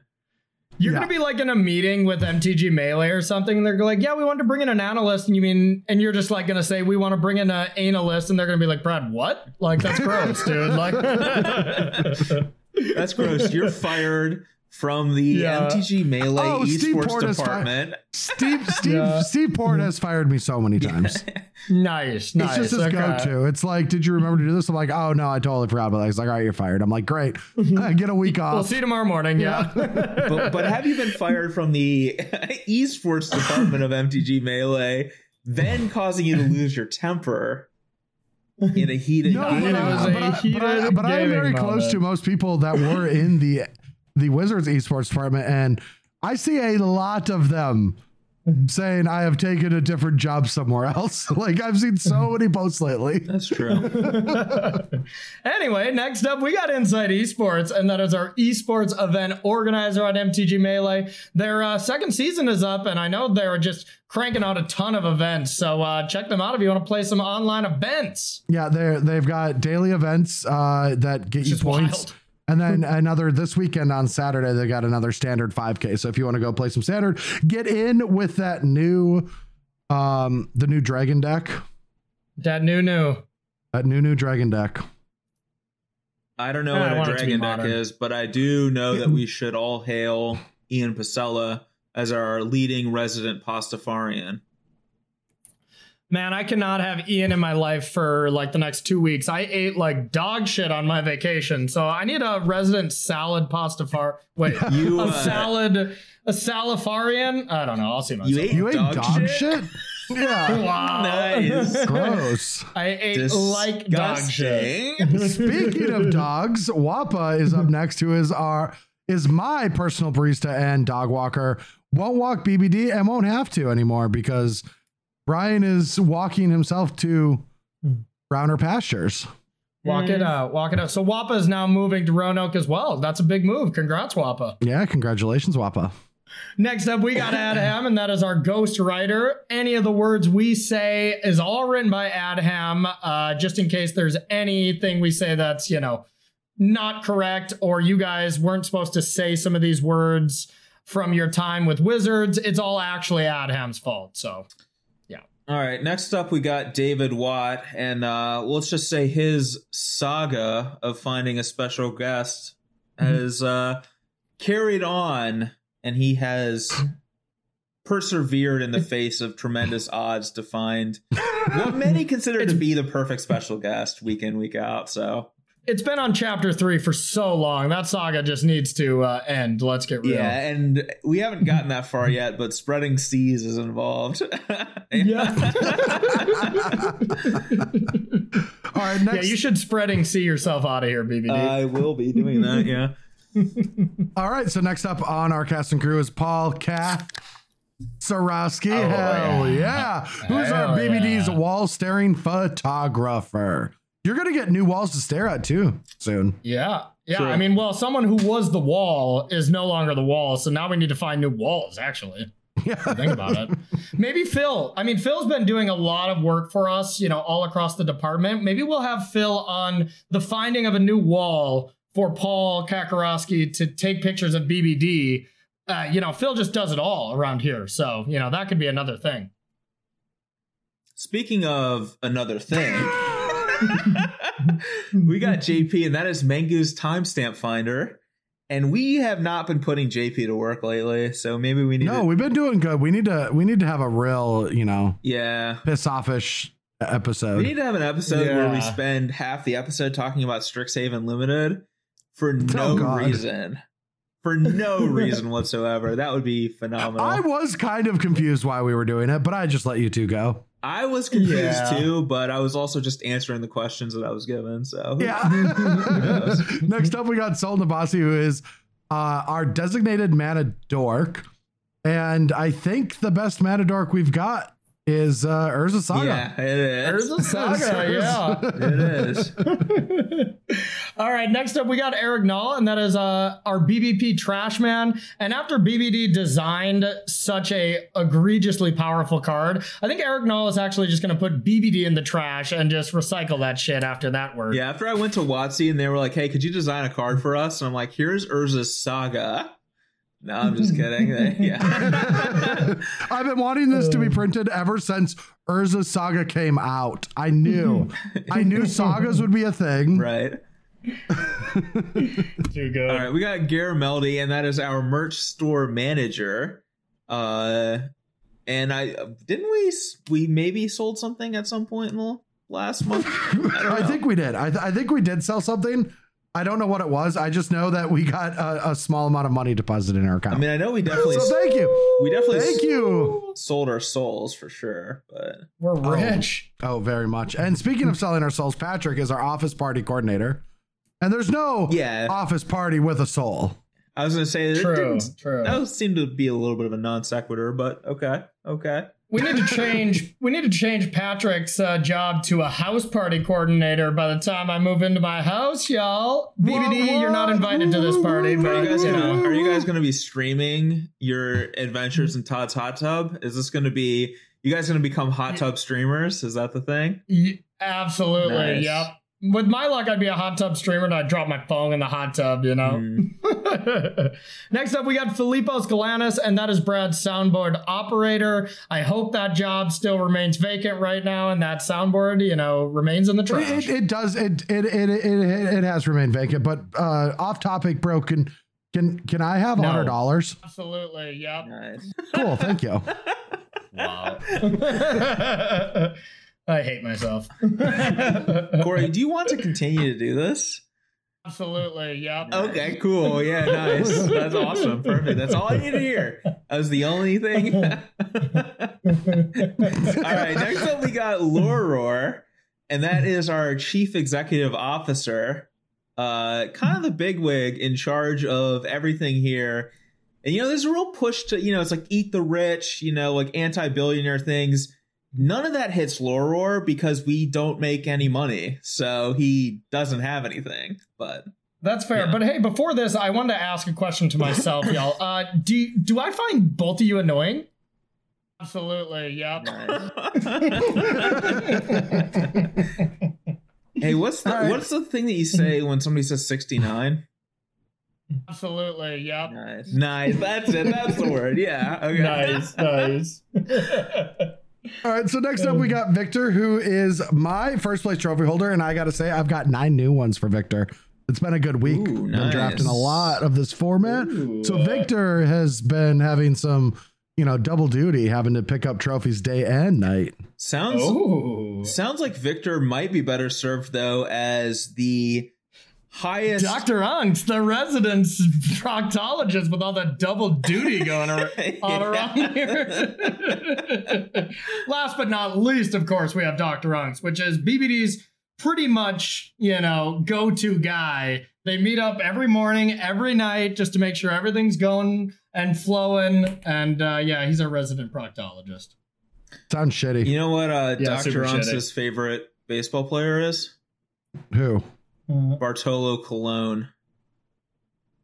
You're Yeah. gonna be like in a meeting with MTG Melee or something, and they're like, "Yeah, we want to bring in an analyst," and you mean, and you're just like gonna say, "We want to bring in an analyst," and they're gonna be like, "Brad, what? Like that's gross, dude." Like, That's gross. You're fired from the Yeah. MTG Melee Oh, Steve esports Porter's fi- department. Steve Steve Yeah. Steve Port has fired me so many times. nice, It's nice. just his okay. go-to. It's like, did you remember to do this? I'm like, oh no, I totally forgot about that. He's like, all right, you're fired. I'm like, great, I mm-hmm. get a week off. We'll see you tomorrow morning. Yeah. but, but have you been fired from the esports department of MTG Melee, then causing you to lose your temper in a heated No, game? but, I, was a but, I, but, I, heated but I am gaming very close to most people that were in the the Wizards esports department, and I see a lot of them saying I have taken a different job somewhere else. like I've seen so many posts lately. That's true. anyway, next up, we got Inside Esports, and that is our esports event organizer on MTG Melee. Their uh, second season is up, and I know they're just cranking out a ton of events. So uh, check them out if you want to play some online events. Yeah, they they've got daily events uh, that get you points. wild. And then another this weekend on Saturday, they got another standard 5K. So if you want to go play some standard, get in with that new um the new dragon deck. That new new. That new new dragon deck. I don't know I what want a it to be dragon deck is, but I do know that we should all hail Ian Pasella as our leading resident Pastafarian. Man, I cannot have Ian in my life for like the next two weeks. I ate like dog shit on my vacation, so I need a resident salad pasta far. Wait, You, a uh, salad, a salafarian? I don't know. I'll see myself. You ate You ate dog, dog, shit? shit? Yeah. Wow. Nice. Gross. I ate like dog shit. Speaking of dogs, Wappa is up next, who is our is my personal barista and dog walker. Won't walk BBD and won't have to anymore because Brian is walking himself to browner pastures. Walk it out. Walk it out. So Wappa is now moving to Roanoke as well. That's a big move. Congrats, Wappa. Yeah, congratulations, Wappa. Next up, we got Adham, and that is our ghost writer. Any of the words we say is all written by Adham, uh, just in case there's anything we say that's, you know, not correct, or you guys weren't supposed to say some of these words from your time with Wizards. It's all actually Adham's fault. So, All right, next up we got David Watt, and uh, let's just say his saga of finding a special guest has uh, carried on, and he has persevered in the face of tremendous odds to find what many consider to be the perfect special guest week in week out. So it's been on chapter three for so long. That saga just needs to uh, end. Let's get real. Yeah, and we haven't gotten that far yet, but spreading seas is involved. Yeah. All right, yeah, you should spreading see yourself out of here, BBD. I will be doing that. Yeah. All right, so next up on our cast and crew is Paul K. Sarowski. Hell yeah. Who's our Hell BBD's yeah. wall staring photographer? You're going to get new walls to stare at too soon. yeah. Yeah. Sure. I mean, well, someone who was the wall is no longer the wall. So now we need to find new walls, actually. Yeah. Think about it. Maybe Phil. I mean, Phil's been doing a lot of work for us, you know, all across the department. Maybe we'll have Phil on the finding of a new wall for Paul Kakarowski to take pictures of BBD. Uh, you know, Phil just does it all around here. So, you know, that could be another thing. Speaking of another thing, we got JP, and that is Mango's timestamp finder. And we have not been putting JP to work lately, so maybe we need No, to. we've been doing good. We need to we need to have a real, you know, Yeah. piss offish episode. We need to have an episode where we spend half the episode talking about Strixhaven Limited for oh, no Oh, God. reason. For no reason whatsoever. That would be phenomenal. I was kind of confused why we were doing it, but I just let you two go. I was confused Yeah. too, but I was also just answering the questions that I was given. So Yeah. Next up, we got Sol Nabasi, who is uh, our designated mana dork. And I think the best mana dork we've got is uh, Urza Saga. yeah, it is. There's a saga, yeah. It is. All right, next up we got Eric Null, and that is uh, our BBP trash man. And after BBD designed such a egregiously powerful card, I think Eric Null is actually just going to put BBD in the trash and just recycle that shit after that work. Yeah, after I went to WotC and they were like, "Hey, could you design a card for us?" and I'm like, "Here's Urza's Saga." No, I'm just kidding. yeah, I've been wanting this to be printed ever since Urza Saga came out. I knew. I knew sagas would be a thing. right. Too good. All right, we got Garameldi, and that is our merch store manager. Uh, and I didn't we we maybe sold something at some point in the last month. I, I think we did. I, th- I think we did sell something. I don't know what it was. I just know that we got a, a small amount of money deposited in our account. I mean, I know we definitely so thank you. we definitely Thank you. sold our souls for sure, but We're oh. rich. Oh, very much. And speaking of selling our souls, Patrick is our office party coordinator. And there's no Yeah. office party with a soul. I was gonna say that True, didn't- true. That would seem to be a little bit of a non sequitur, but okay, okay. We need to change. we need to change Patrick's uh, job to a house party coordinator by the time I move into my house, y'all. BBD, you're not invited to this party, Are but you guys you gonna know. Are you guys gonna be streaming your adventures in Todd's hot tub? Is this gonna be you guys gonna become hot tub streamers? Is that the thing? Y- absolutely. Nice. Yep. With my luck, I'd be a hot tub streamer and I'd drop my phone in the hot tub, you know? Mm. Next up, we got Filipos Galanis, and that is Brad's soundboard operator. I hope that job still remains vacant right now, and that soundboard, you know, remains in the trash. It, it does. It it, it it it has remained vacant. But uh, off topic, broken. Can can can I have No. hundred dollars? Absolutely. Yep. Nice. Cool. Thank you. Wow. I hate myself. Corey, do you want to continue to do this? Absolutely. Yep. Okay, cool. Yeah, nice. That's awesome. Perfect. That's all I need to hear. That was the only thing. all right, next up we got Loror, and that is our chief executive officer. Uh kind of the bigwig in charge of everything here. And you know, there's a real push to, you know, it's like eat the rich, you know, like anti-billionaire things. None of that hits Loror because we don't make any money. So he doesn't have anything. But That's fair. Yeah. But hey, before this, I wanted to ask a question to myself, y'all. Uh, do do I find both of you annoying? Absolutely. Yep. hey, what's the right. what's the thing that you say when somebody says 69? Absolutely. Yep. Nice. Nice. That's it. That's the word. Yeah. Okay. Nice. Nice. All right. So next up, we got Victor, who is my first place trophy holder, and I got to say, I've got nine new ones for Victor. It's been a good week. Ooh, Been nice. drafting a lot of this format. Ooh. So Victor has been having some, you know, double duty, having to pick up trophies day and night. Sounds Oh. sounds like Victor might be better served though as the highest Dr. Unks, the resident proctologist with all that double duty going ar- on around here. Last but not least, of course, we have Dr. Unks, which is BBD's pretty much, you know, go to guy. They meet up every morning, every night, just to make sure everything's going and flowing. And uh, yeah, he's our resident proctologist. Sounds shitty. You know what uh, Yeah, Dr. shitty. Unks' favorite baseball player is? Who? Bartolo Colon.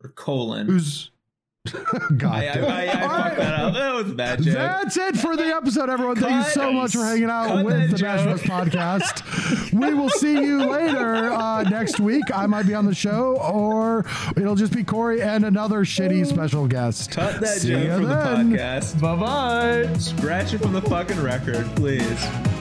Or Colon. Who's? God. I, I, damn. I, I fucked right. that up. That was a bad joke. That's it for the episode, everyone. Thank you so much for hanging out Cut with the Bash joke. Podcast. we will see you later uh, next week. I might be on the show, or it'll just be Corey and another shitty special guest. Cut that See joke ya from then. the podcast. Bye bye. Scratch it from the fucking record, please.